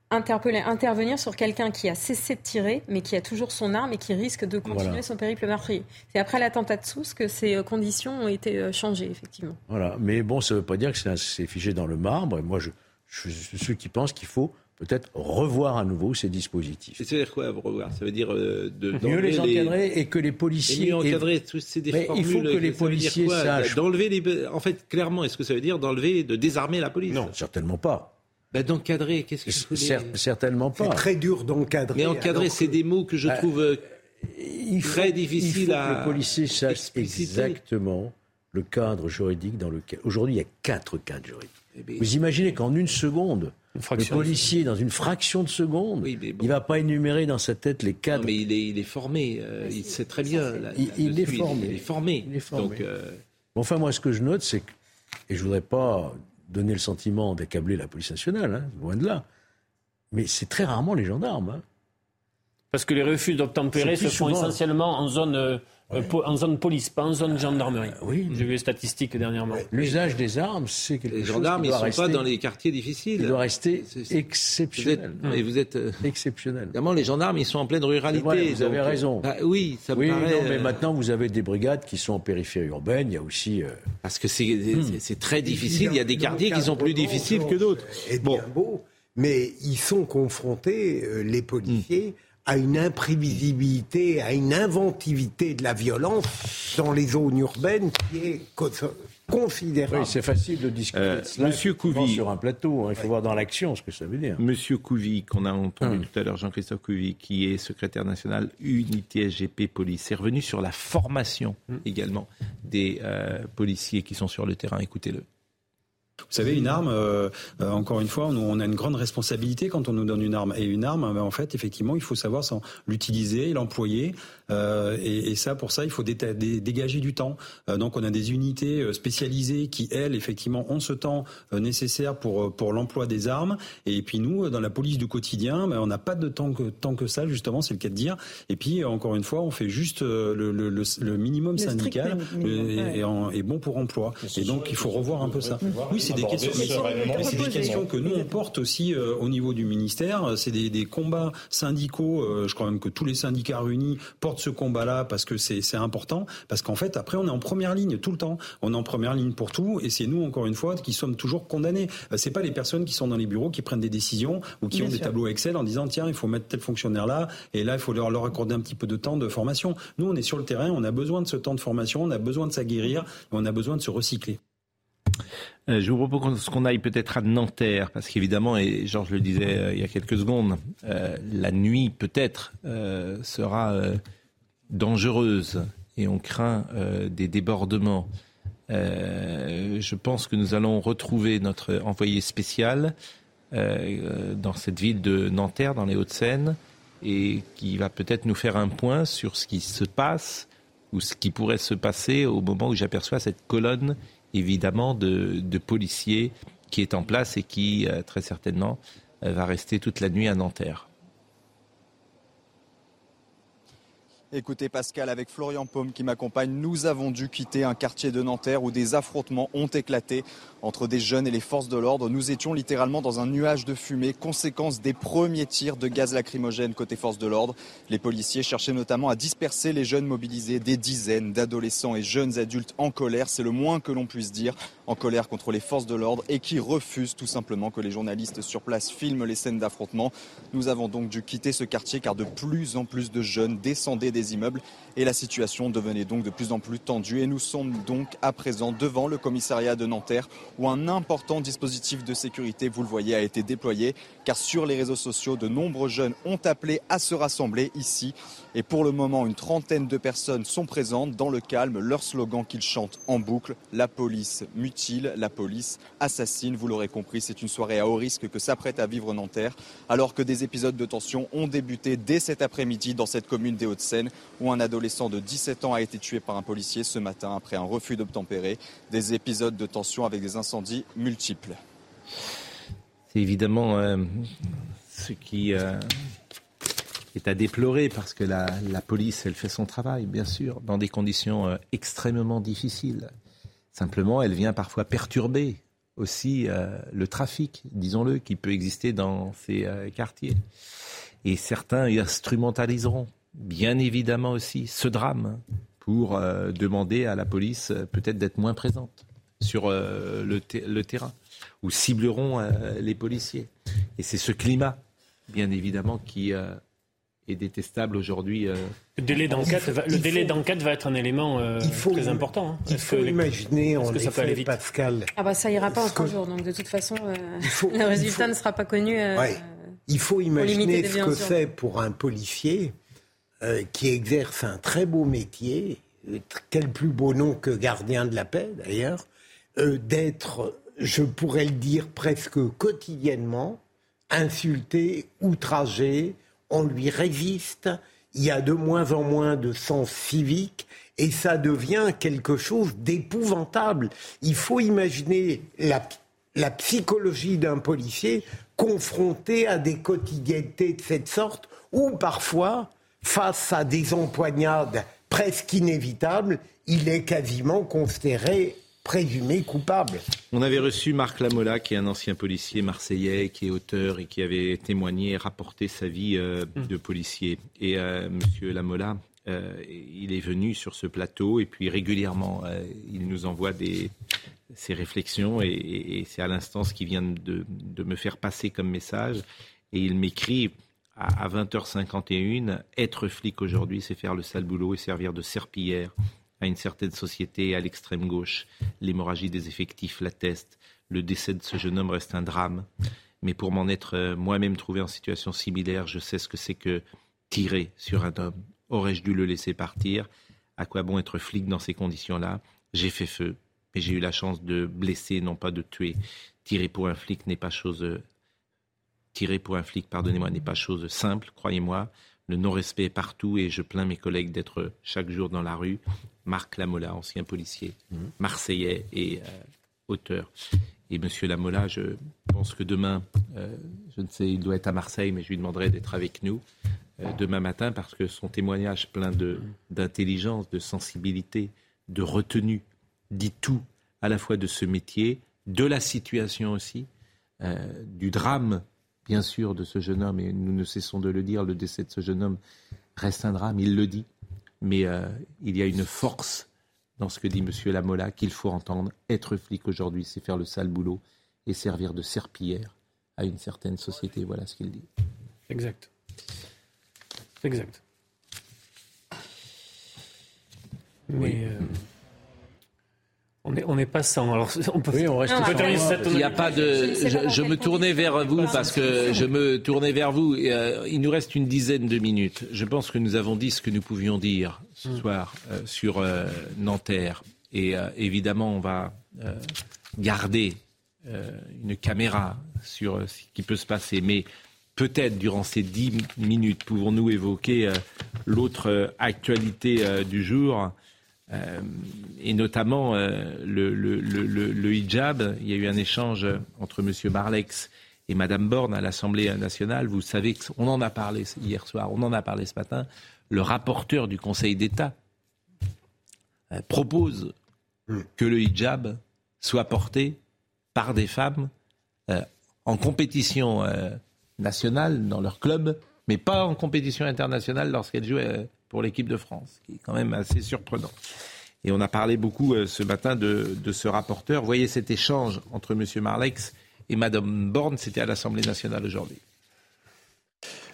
interpeller, intervenir sur quelqu'un qui a cessé de tirer, mais qui a toujours son arme et qui risque de continuer son périple meurtrier. C'est après l'attentat de Sousse que ces euh, conditions ont été euh, changées, effectivement. Voilà, mais bon, ça ne veut pas dire que c'est figé dans le marbre. moi, je, je suis ceux qui pensent qu'il faut peut-être revoir à nouveau ces dispositifs. Ça veut dire quoi revoir? Ça veut dire euh, de mieux les encadrer et que les policiers mieux encadrer tous ces Il faut que les policiers sachent d'enlever les. En fait, clairement, est-ce que ça veut dire d'enlever, de désarmer la police? Non, certainement pas. Bah, d'encadrer, qu'est-ce que voulez Certainement pas. C'est très dur d'encadrer. Mais encadrer, c'est des mots que je bah, trouve euh, il très difficiles il faut à. Que les policiers sachent exactement le cadre juridique dans lequel. Aujourd'hui, il y a quatre cadres juridiques. Eh vous imaginez qu'en une seconde, le policier, dans une fraction de seconde, il ne va pas énumérer dans sa tête les cadres. mais il est, il est formé, euh, il sait très bien. il, est formé. Il, est formé. Donc, euh, Enfin, moi, ce que je note, c'est que, et je voudrais pas donner le sentiment d'accabler la police nationale, hein, loin de là. Mais c'est très rarement les gendarmes. Hein. Parce que les refus d'obtempérer se font essentiellement en zone euh, euh, en zone police, pas en zone gendarmerie. Euh, oui. J'ai vu les statistiques dernièrement. L'usage des armes, c'est quelque les chose gendarmes, qui doit ils ne sont pas dans les quartiers difficiles. Il doit rester exceptionnel. Vous êtes, vous êtes euh, exceptionnel. Évidemment, les gendarmes, ils sont en pleine ruralité. vous avez raison. Bah, oui, ça oui, paraît. Non, mais maintenant, vous avez des brigades qui sont en périphérie urbaine. Il y a aussi. Parce que hmm. c'est très difficile. Il y a des quartiers qui sont plus difficiles que d'autres. Bon. beau, mais ils sont confrontés, les policiers. Hmm à une imprévisibilité, à une inventivité de la violence dans les zones urbaines qui est considérable. Oui, c'est facile de discuter euh, Monsieur Couvi, sur un plateau. Hein. il faut voir dans l'action ce que ça veut dire. Monsieur Couvi, qu'on a entendu hum. tout à l'heure, Jean-Christophe Couvi, qui est secrétaire national Unité SGP Police, est revenu sur la formation hum. également des euh, policiers qui sont sur le terrain. Écoutez-le. Vous savez, une arme, euh, euh, encore une fois, on, a une grande responsabilité quand on nous donne une arme. Et une arme, ben, en fait, effectivement, il faut savoir l'utiliser, l'employer. Euh, et, et, ça, pour ça, il faut dégager du temps. Euh, donc, on a des unités euh, spécialisées qui, elles, effectivement, ont ce temps nécessaire pour pour l'emploi des armes. Et puis nous, dans la police du quotidien, ben, on n'a pas de temps que tant que ça, justement, c'est le cas de dire. Et puis, encore une fois, on fait juste le, le, le, minimum syndical et, et, bon pour emploi. Et donc, il faut revoir un peu ça. Oui, c'est des questions, que nous on porte aussi euh, au niveau du ministère. C'est des, combats syndicaux. Euh, je crois même que tous les syndicats réunis portent ce combat-là parce que c'est important. Parce qu'en fait, après, on est en première ligne tout le temps. On est en première ligne pour tout, et c'est nous encore une fois qui sommes toujours condamnés. Euh, c'est pas les personnes qui sont dans les bureaux qui prennent des décisions ou qui ont des tableaux Excel en disant tiens, il faut mettre tel fonctionnaire là, et là il faut leur, leur accorder un petit peu de temps de formation. Nous, on est sur le terrain, on a besoin de ce temps de formation, on a besoin de s'aguerrir, on a besoin de se recycler. Euh, je vous propose qu'on aille peut-être à Nanterre, parce qu'évidemment, et Georges le disait euh, il y a quelques secondes, euh, la nuit peut-être sera dangereuse et on craint des débordements. je pense que nous allons retrouver notre envoyé spécial dans cette ville de Nanterre, dans les Hauts-de-Seine, et qui va peut-être nous faire un point sur ce qui se passe ou ce qui pourrait se passer au moment où j'aperçois cette colonne évidemment de, policiers qui est en place et qui euh, très certainement euh, va rester toute la nuit à Nanterre. Écoutez Pascal, avec Florian Paume qui m'accompagne, nous avons dû quitter un quartier de Nanterre où des affrontements ont éclaté entre des jeunes et les forces de l'ordre. Nous étions littéralement dans un nuage de fumée, conséquence des premiers tirs de gaz lacrymogène côté forces de l'ordre. Les policiers cherchaient notamment à disperser les jeunes mobilisés, des dizaines d'adolescents et jeunes adultes en colère, c'est le moins que l'on puisse dire, en colère contre les forces de l'ordre et qui refusent tout simplement que les journalistes sur place filment les scènes d'affrontement. Nous avons donc dû quitter ce quartier car de plus en plus de jeunes descendaient immeubles et la situation devenait donc de plus en plus tendue. Et nous sommes donc à présent devant le commissariat de Nanterre où un important dispositif de sécurité, vous le voyez, a été déployé car sur les réseaux sociaux, de nombreux jeunes ont appelé à se rassembler ici et pour le moment, une trentaine de personnes sont présentes dans le calme, leur slogan qu'ils chantent en boucle, la police mutile, la police assassine, vous l'aurez compris, c'est une soirée à haut risque que s'apprête à vivre Nanterre alors que des épisodes de tension ont débuté dès cet après-midi dans cette commune des Hauts-de-Seine où un adolescent de 17 ans a été tué par un policier ce matin après un refus d'obtempérer. Des épisodes de tension avec des incendies multiples. C'est évidemment euh, ce qui euh, est à déplorer parce que la, police, elle fait son travail, bien sûr, dans des conditions euh, extrêmement difficiles. Simplement, elle vient parfois perturber aussi le trafic, disons-le, qui peut exister dans ces quartiers. Et certains instrumentaliseront bien évidemment aussi ce drame pour euh, demander à la police euh, peut-être d'être moins présente sur euh, le, terrain, ou cibleront les policiers. Et c'est ce climat, bien évidemment, qui est détestable aujourd'hui. Le délai d'enquête va, le délai d'enquête va être un élément très important. Hein. Il faut imaginer, en effet, Pascal. Ah bah ça ira pas en trois jours, donc de toute façon, le résultat ne sera pas connu. Il faut imaginer ce que c'est pour un policier euh, qui exerce un très beau métier, quel plus beau nom que gardien de la paix d'ailleurs, euh, d'être, je pourrais le dire presque quotidiennement, insulté, outragé, on lui résiste, il y a de moins en moins de sens civique et ça devient quelque chose d'épouvantable. Il faut imaginer la, la psychologie d'un policier confronté à des quotidiennetés de cette sorte où parfois face à des empoignades presque inévitables, il est quasiment considéré présumé coupable. On avait reçu Marc Lamola, qui est un ancien policier marseillais, qui est auteur et qui avait témoigné et rapporté sa vie euh, mm. de policier. Et euh, Monsieur Lamola, euh, il est venu sur ce plateau et puis régulièrement, il nous envoie des, ses réflexions et, c'est à l'instant ce qu'il vient de, de, me faire passer comme message. Et il m'écrit à 20h51, être flic aujourd'hui, c'est faire le sale boulot et servir de serpillière à une certaine société à l'extrême gauche. L'hémorragie des effectifs l'atteste. Le décès de ce jeune homme reste un drame. Mais pour m'en être euh, moi-même trouvé en situation similaire, je sais ce que c'est que tirer sur un homme. Aurais-je dû le laisser partir? À quoi bon être flic dans ces conditions-là? J'ai fait feu, mais j'ai eu la chance de blesser, non pas de tuer. Tirer pour un flic n'est pas chose euh, tirer pour un flic, pardonnez-moi, n'est pas chose simple, croyez-moi. Le non-respect est partout et je plains mes collègues d'être chaque jour dans la rue. Marc Lamola, ancien policier, mhm. marseillais et euh, auteur. Et Monsieur Lamola, je pense que demain, euh, je ne sais, il doit être à Marseille, mais je lui demanderai d'être avec nous euh, demain matin parce que son témoignage plein d'intelligence, de sensibilité, de retenue, dit tout à la fois de ce métier, de la situation aussi, du drame, bien sûr, de ce jeune homme, et nous ne cessons de le dire, le décès de ce jeune homme reste un drame, il le dit, mais il y a une force dans ce que dit M. Lamola qu'il faut entendre. Être flic aujourd'hui, c'est faire le sale boulot et servir de serpillière à une certaine société. Voilà ce qu'il dit. Exact. Exact. Mais euh, on n'est pas sans. Alors, on peut, oui, on reste Il n'y a pas de. Je, me tournais vers vous parce que je me tournais vers vous. Euh, il nous reste une dizaine de minutes. Je pense que nous avons dit ce que nous pouvions dire ce hmm. soir euh, sur Nanterre. Et évidemment, on va garder une caméra sur ce qui peut se passer. Mais peut-être durant ces dix minutes, pouvons-nous évoquer l'autre actualité du jour? Euh, et notamment euh, le, le, le, le, hijab. Il y a eu un échange entre M. Marlex et Mme Borne à l'Assemblée nationale. Vous savez qu'on en a parlé hier soir, on en a parlé ce matin. Le rapporteur du Conseil d'État euh, propose que le hijab soit porté par des femmes en compétition nationale dans leur club, mais pas en compétition internationale lorsqu'elles jouent pour l'équipe de France, qui est quand même assez surprenant. Et on a parlé beaucoup euh, ce matin de, ce rapporteur. Voyez cet échange entre M. Marlex et Mme Borne, c'était à l'Assemblée nationale aujourd'hui.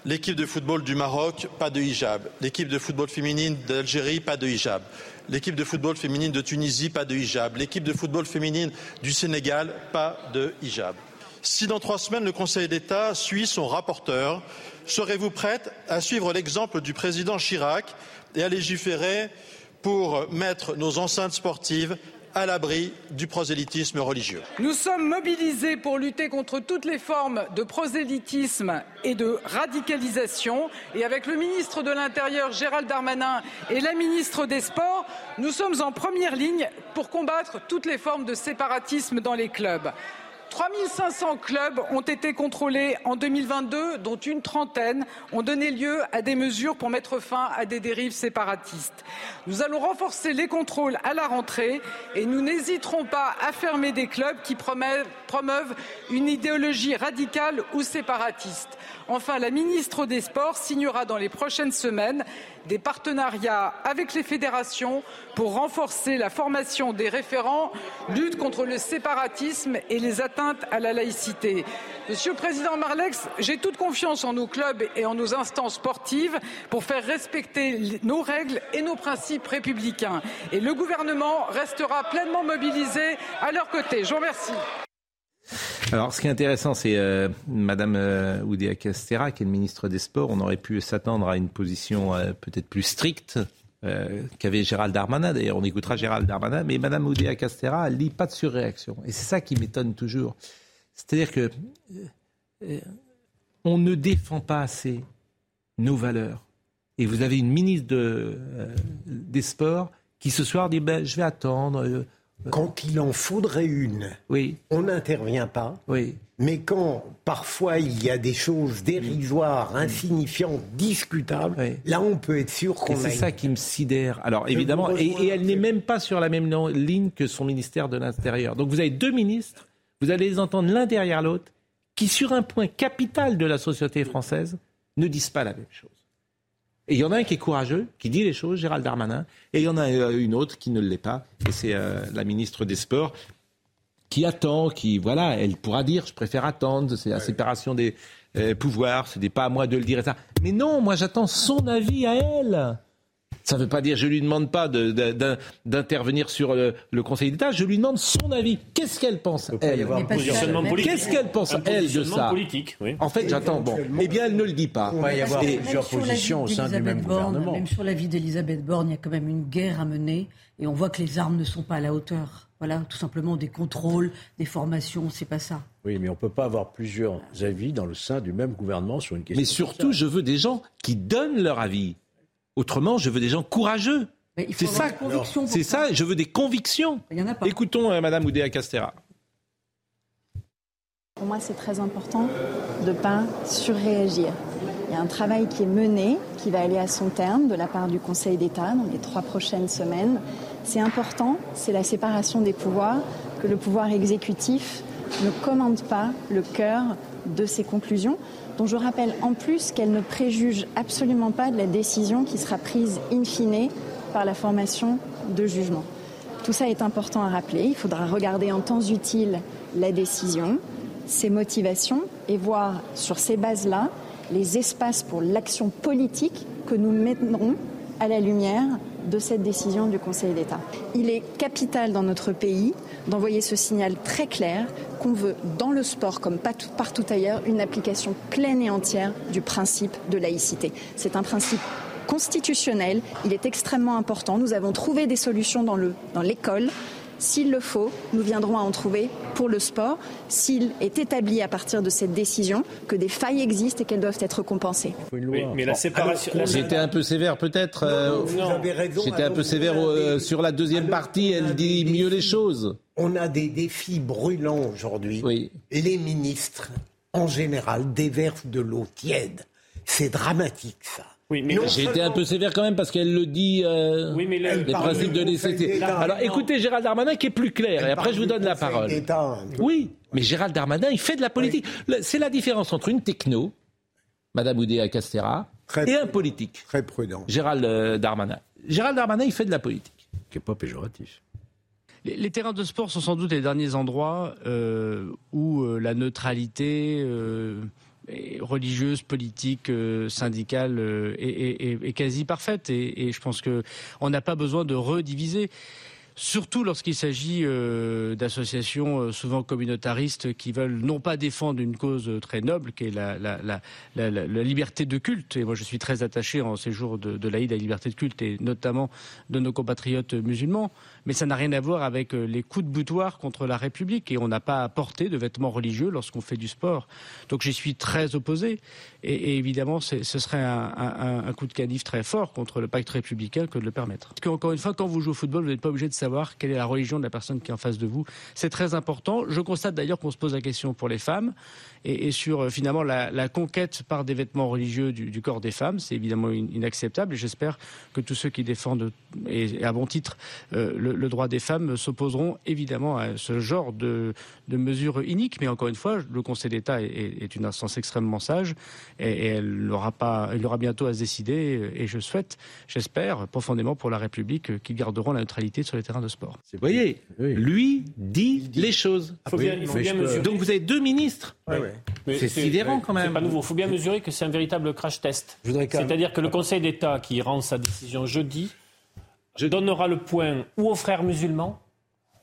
L'équipe de football du Maroc, pas de hijab. L'équipe de football féminine d'Algérie, pas de hijab. L'équipe de football féminine de Tunisie, pas de hijab. L'équipe de football féminine du Sénégal, pas de hijab. Si dans trois semaines le Conseil d'État suit son rapporteur, Serez-vous prête à suivre l'exemple du président Chirac et à légiférer pour mettre nos enceintes sportives à l'abri du prosélytisme religieux? Nous sommes mobilisés pour lutter contre toutes les formes de prosélytisme et de radicalisation. Et avec le ministre de l'Intérieur, Gérald Darmanin, et la ministre des Sports, nous sommes en première ligne pour combattre toutes les formes de séparatisme dans les clubs. 3500 clubs ont été contrôlés en 2022, dont une trentaine ont donné lieu à des mesures pour mettre fin à des dérives séparatistes. Nous allons renforcer les contrôles à la rentrée et nous n'hésiterons pas à fermer des clubs qui promeuvent une idéologie radicale ou séparatiste. Enfin, la ministre des Sports signera dans les prochaines semaines des partenariats avec les fédérations pour renforcer la formation des référents, lutte contre le séparatisme et les atteintes à la laïcité. Monsieur le Président Marlex, j'ai toute confiance en nos clubs et en nos instances sportives pour faire respecter nos règles et nos principes républicains. Et le gouvernement restera pleinement mobilisé à leur côté. Je vous remercie. Alors, ce qui est intéressant, c'est euh, Madame euh, Oudéa Castera, qui est le ministre des Sports. On aurait pu s'attendre à une position euh, peut-être plus stricte euh, qu'avait Gérald Darmanin. D'ailleurs, on écoutera Gérald Darmanin, mais Madame Oudéa Castera, elle lit pas de surréaction. Et c'est ça qui m'étonne toujours. C'est-à-dire que on ne défend pas assez nos valeurs. Et vous avez une ministre de, des Sports qui ce soir dit ben, je vais attendre quand il en faudrait une, oui. on n'intervient pas. Oui. Mais quand parfois il y a des choses dérisoires, insignifiantes, discutables, là on peut être sûr qu'on. C'est ça qui me sidère. Alors évidemment, et, elle n'est même pas sur la même ligne que son ministère de l'Intérieur. Donc vous avez deux ministres, vous allez les entendre l'un derrière l'autre, qui sur un point capital de la société française ne disent pas la même chose. Et il y en a un qui est courageux, qui dit les choses, Gérald Darmanin, et il y en a euh, une autre qui ne l'est pas, et c'est euh, la ministre des Sports, qui attend, qui, voilà, elle pourra dire, je préfère attendre, c'est la séparation des euh, pouvoirs, ce n'est pas à moi de le dire, et ça. Mais non, moi j'attends son avis à elle. Ça ne veut pas dire je lui demande pas d'intervenir sur le, Conseil d'État, je lui demande son avis. Qu'est-ce qu'elle pense elle Qu'est-ce qu'elle pense elle de ça politique, oui. En fait, j'attends. Bon, eh bien, elle ne le dit pas. Il va y avoir plusieurs positions au sein du même gouvernement. Même sur la vie d'Elisabeth Borne, il y a quand même une guerre à mener, et on voit que les armes ne sont pas à la hauteur. Voilà, tout simplement des contrôles, des formations, c'est pas ça. Oui, mais on ne peut pas avoir plusieurs avis dans le sein du même gouvernement sur une question. Mais surtout, je veux des gens qui donnent leur avis. Autrement, je veux des gens courageux. C'est ça, c'est ça, je veux des convictions. Écoutons Mme euh, Madame Oudéa Castera. Pour moi, c'est très important de ne pas surréagir. Il y a un travail qui est mené, qui va aller à son terme de la part du Conseil d'État dans les trois prochaines semaines. C'est important, c'est la séparation des pouvoirs que le pouvoir exécutif ne commande pas le cœur de ces conclusions, dont je rappelle en plus qu'elles ne préjugent absolument pas de la décision qui sera prise in fine par la formation de jugement. Tout ça est important à rappeler. Il faudra regarder en temps utile la décision, ses motivations et voir sur ces bases-là les espaces pour l'action politique que nous mettrons à la lumière de cette décision du Conseil d'État. Il est capital dans notre pays d'envoyer ce signal très clair qu'on veut, dans le sport comme partout ailleurs, une application pleine et entière du principe de laïcité. C'est un principe constitutionnel, il est extrêmement important. Nous avons trouvé des solutions dans l'école. S'il le faut, nous viendrons à en trouver pour le sport, s'il est établi à partir de cette décision que des failles existent et qu'elles doivent être compensées. mais la séparation. J'étais un peu sévère peut-être. Euh, j'étais un peu sévère euh, sur la deuxième partie. Elle dit mieux les choses. On a des défis brûlants aujourd'hui. Oui. Les ministres, en général, déversent de l'eau tiède. C'est dramatique ça. Oui, mais j'ai été un peu sévère quand même parce qu'elle le dit. Euh, oui, mais le, les principes de nécessité. Alors écoutez Gérald Darmanin qui est plus clair et après je vous donne la parole. Oui, mais Gérald Darmanin il fait de la politique. C'est la différence entre une techno, Madame Oudéa Castera, et un politique. Très prudent. Gérald euh, Darmanin. Gérald Darmanin il fait de la politique. Qui n'est pas péjoratif. Les, terrains de sport sont sans doute les derniers endroits euh, où la neutralité religieuse, politique, euh, syndicale euh, est, quasi parfaite. Et, et je pense qu'on n'a pas besoin de rediviser surtout lorsqu'il s'agit euh, d'associations euh, souvent communautaristes qui veulent non pas défendre une cause très noble, qui est la, liberté de culte. Et moi, je suis très attaché en ces jours de, de l'Aïd à la liberté de culte, et notamment de nos compatriotes musulmans. Mais ça n'a rien à voir avec euh, les coups de boutoir contre la République. Et on n'a pas à porter de vêtements religieux lorsqu'on fait du sport. Donc j'y suis très opposé. Et, évidemment, ce serait un, coup de canif très fort contre le pacte républicain que de le permettre. Parce qu'encore une fois, quand vous jouez au football, vous n'êtes pas obligé de savoir quelle est la religion de la personne qui est en face de vous. C'est très important. Je constate d'ailleurs qu'on se pose la question pour les femmes et, et sur euh, finalement la, la, conquête par des vêtements religieux du, du corps des femmes. C'est évidemment inacceptable et j'espère que tous ceux qui défendent, et, à bon titre, euh, le, le, droit des femmes s'opposeront évidemment à ce genre de, de mesures iniques. Mais encore une fois, le Conseil d'État est, est, une instance extrêmement sage et, et elle aura, pas, il aura bientôt à se décider et je souhaite, j'espère profondément pour la République qu'ils garderont la neutralité sur les terrains de sport. Vous voyez, lui dit, les choses. Donc vous avez deux ministres. C'est sidérant quand même. C'est pas nouveau. Il faut bien mesurer que c'est un véritable crash test. C'est-à-dire que le Conseil d'État qui rend sa décision jeudi je... donnera le point ou aux frères musulmans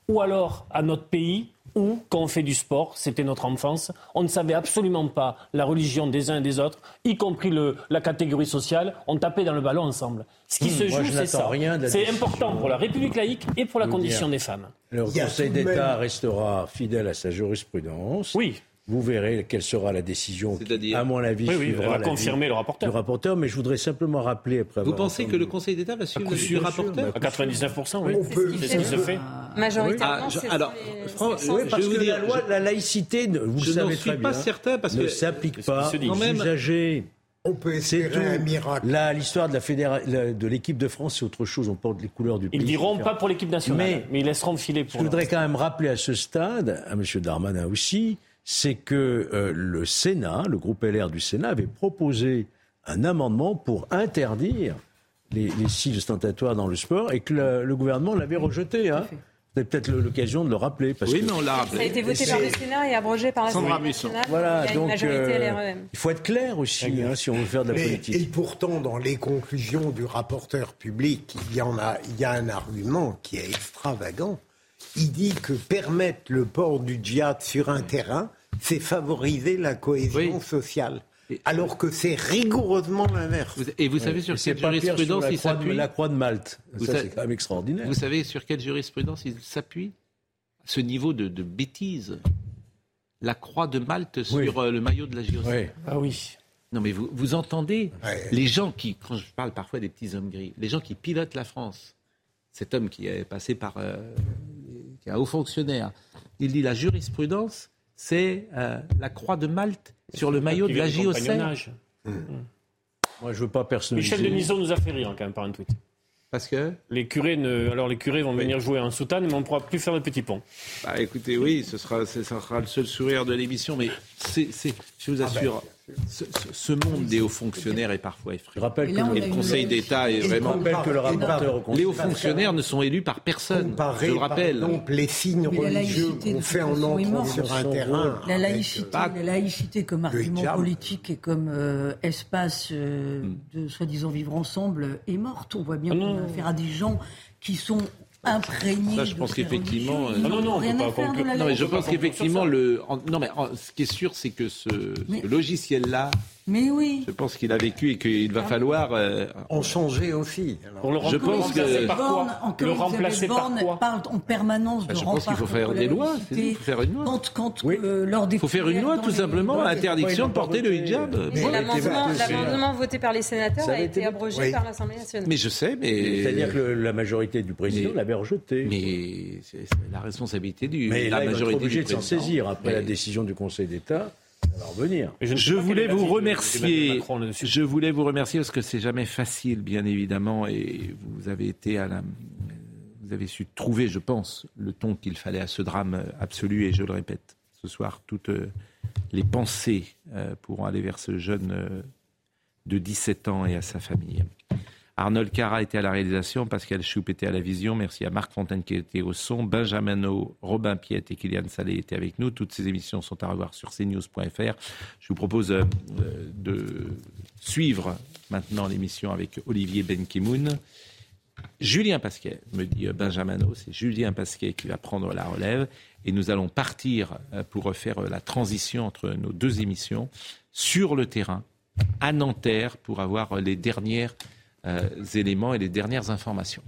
ou alors à notre pays où, quand on fait du sport, c'était notre enfance, on ne savait absolument pas la religion des uns et des autres, y compris le, la catégorie sociale, on tapait dans le ballon ensemble. Ce qui hmm, se joue, c'est ça. C'est important pour la République laïque et pour la condition des femmes. Le Conseil d'État restera fidèle à sa jurisprudence. Oui. Vous verrez quelle sera la décision qui, à mon avis, oui, oui, va confirmer le rapporteur. Le rapporteur, mais je voudrais simplement rappeler après. Vous pensez que le Conseil d'État va suivre le rapporteur À 99 oui. C'est ce qui se fait. Majoritairement, ah, alors, oui, parce que la loi, la laïcité, vous je savez suis pas certain parce ne que s'applique pas aux usagers. On peut espérer un miracle. l'histoire de la fédéra... de l'équipe de France, c'est autre chose. On porte les couleurs du pays. Ils diront pas pour l'équipe nationale, mais, ils laisseront filer pour. Je voudrais quand même rappeler à ce stade, à M. Darmanin aussi, c'est que euh, le Sénat, le groupe LR du Sénat, avait proposé un amendement pour interdire les, les ostentatoires dans le sport et que le, gouvernement l'avait rejeté. Hein. C'est peut-être l'occasion de le rappeler. Parce oui, mais on l'a rappelé. Ça a été voté par le Sénat et abrogé par l'Assemblée nationale. Voilà, il donc euh, il faut être clair aussi hein, si on veut faire de la politique. Et pourtant, dans les conclusions du rapporteur public, il y en a, il y a un argument qui est extravagant. Il dit que permettre le port du djihad sur un terrain, c'est favoriser la cohésion sociale. Alors que c'est rigoureusement l'inverse. Et vous savez sur quelle jurisprudence il s'appuie La croix de Malte. Ça, c'est quand même extraordinaire. Vous savez sur quelle jurisprudence il s'appuie Ce niveau de, de, bêtise? La croix de Malte sur euh, le maillot de la JOC. Oui. Ah oui. Non, mais vous, vous entendez les gens qui, quand je parle parfois des petits hommes gris, les gens qui pilotent la France, cet homme qui est passé par. Euh, qui est un haut fonctionnaire, il dit la jurisprudence, c'est euh, la croix de Malte sur le maillot de la JOC. Moi, je veux pas personnaliser. Michel Denisot nous a fait rire quand même par un tweet. Parce que les curés ne, alors les curés vont venir jouer en soutane, mais on ne pourra plus faire le petit pont. Bah écoutez, oui, ce sera, ce sera le seul sourire de l'émission, mais c'est, je vous assure, ce, monde des hauts fonctionnaires est parfois effrayant. Je rappelle que le Conseil d'État est vraiment. que le rapporteur les hauts fonctionnaires ne sont élus par personne. je le rappelle. Donc les signes religieux qu'on fait en entrant sur un terrain. La laïcité, la laïcité comme argument politique et comme euh, espace euh, hmm. de soi-disant vivre ensemble est morte. On voit bien ah qu'on a affaire à des gens qui sont imprégné. Ça, je pense qu'effectivement. Euh, non, non, non, pas non, mais je pense qu'effectivement, le. Non, mais ce qui est sûr, c'est que ce, ce logiciel-là mais oui. Je pense qu'il a vécu et qu'il va falloir euh, en changer aussi. Pour le je pense que par quoi le remplacer par quoi parle en permanence bah, de Je pense qu'il faut faire des lois. Il faut faire une loi. Quand, quand oui. euh, lors des faut faire une loi tout simplement interdiction de porter le hijab. L'amendement voté par les sénateurs a été abrogé par l'Assemblée nationale. Mais je sais, mais c'est-à-dire que la majorité du président l'avait rejeté. Mais c'est la responsabilité du la majorité obligé de s'en saisir après la décision du Conseil d'État. Je, voulais vous remercier. Je voulais vous remercier parce que c'est jamais facile, bien évidemment, et vous avez été à la, vous avez su trouver, je pense, le ton qu'il fallait à ce drame absolu. Et je le répète, ce soir, toutes les pensées euh, pourront aller vers ce jeune euh, de 17 ans et à sa famille. Arnold Cara était à la réalisation, Pascal Choup était à la vision. Merci à Marc Fontaine qui était au son, Benjamin O, Robin Piette et Kylian Salé étaient avec nous. Toutes ces émissions sont à revoir sur cnews.fr. Je vous propose euh, de suivre maintenant l'émission avec Olivier Benkimoun. Julien Pasquet, me dit euh, Benjamin O, c'est Julien Pasquet qui va prendre la relève et nous allons partir euh, pour faire la transition entre nos deux émissions sur le terrain à Nanterre pour avoir les dernières éléments et les dernières informations.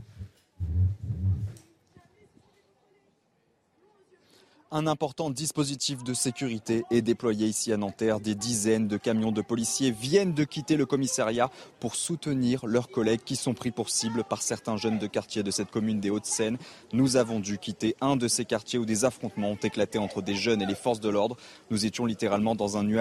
Un important dispositif de sécurité est déployé ici à Nanterre. Des dizaines de camions de policiers viennent de quitter le commissariat pour soutenir leurs collègues qui sont pris pour cible par certains jeunes de quartier de cette commune des Hauts-de-Seine. Nous avons dû quitter un de ces quartiers où des affrontements ont éclaté entre des jeunes et les forces de l'ordre. Nous étions littéralement dans un nuage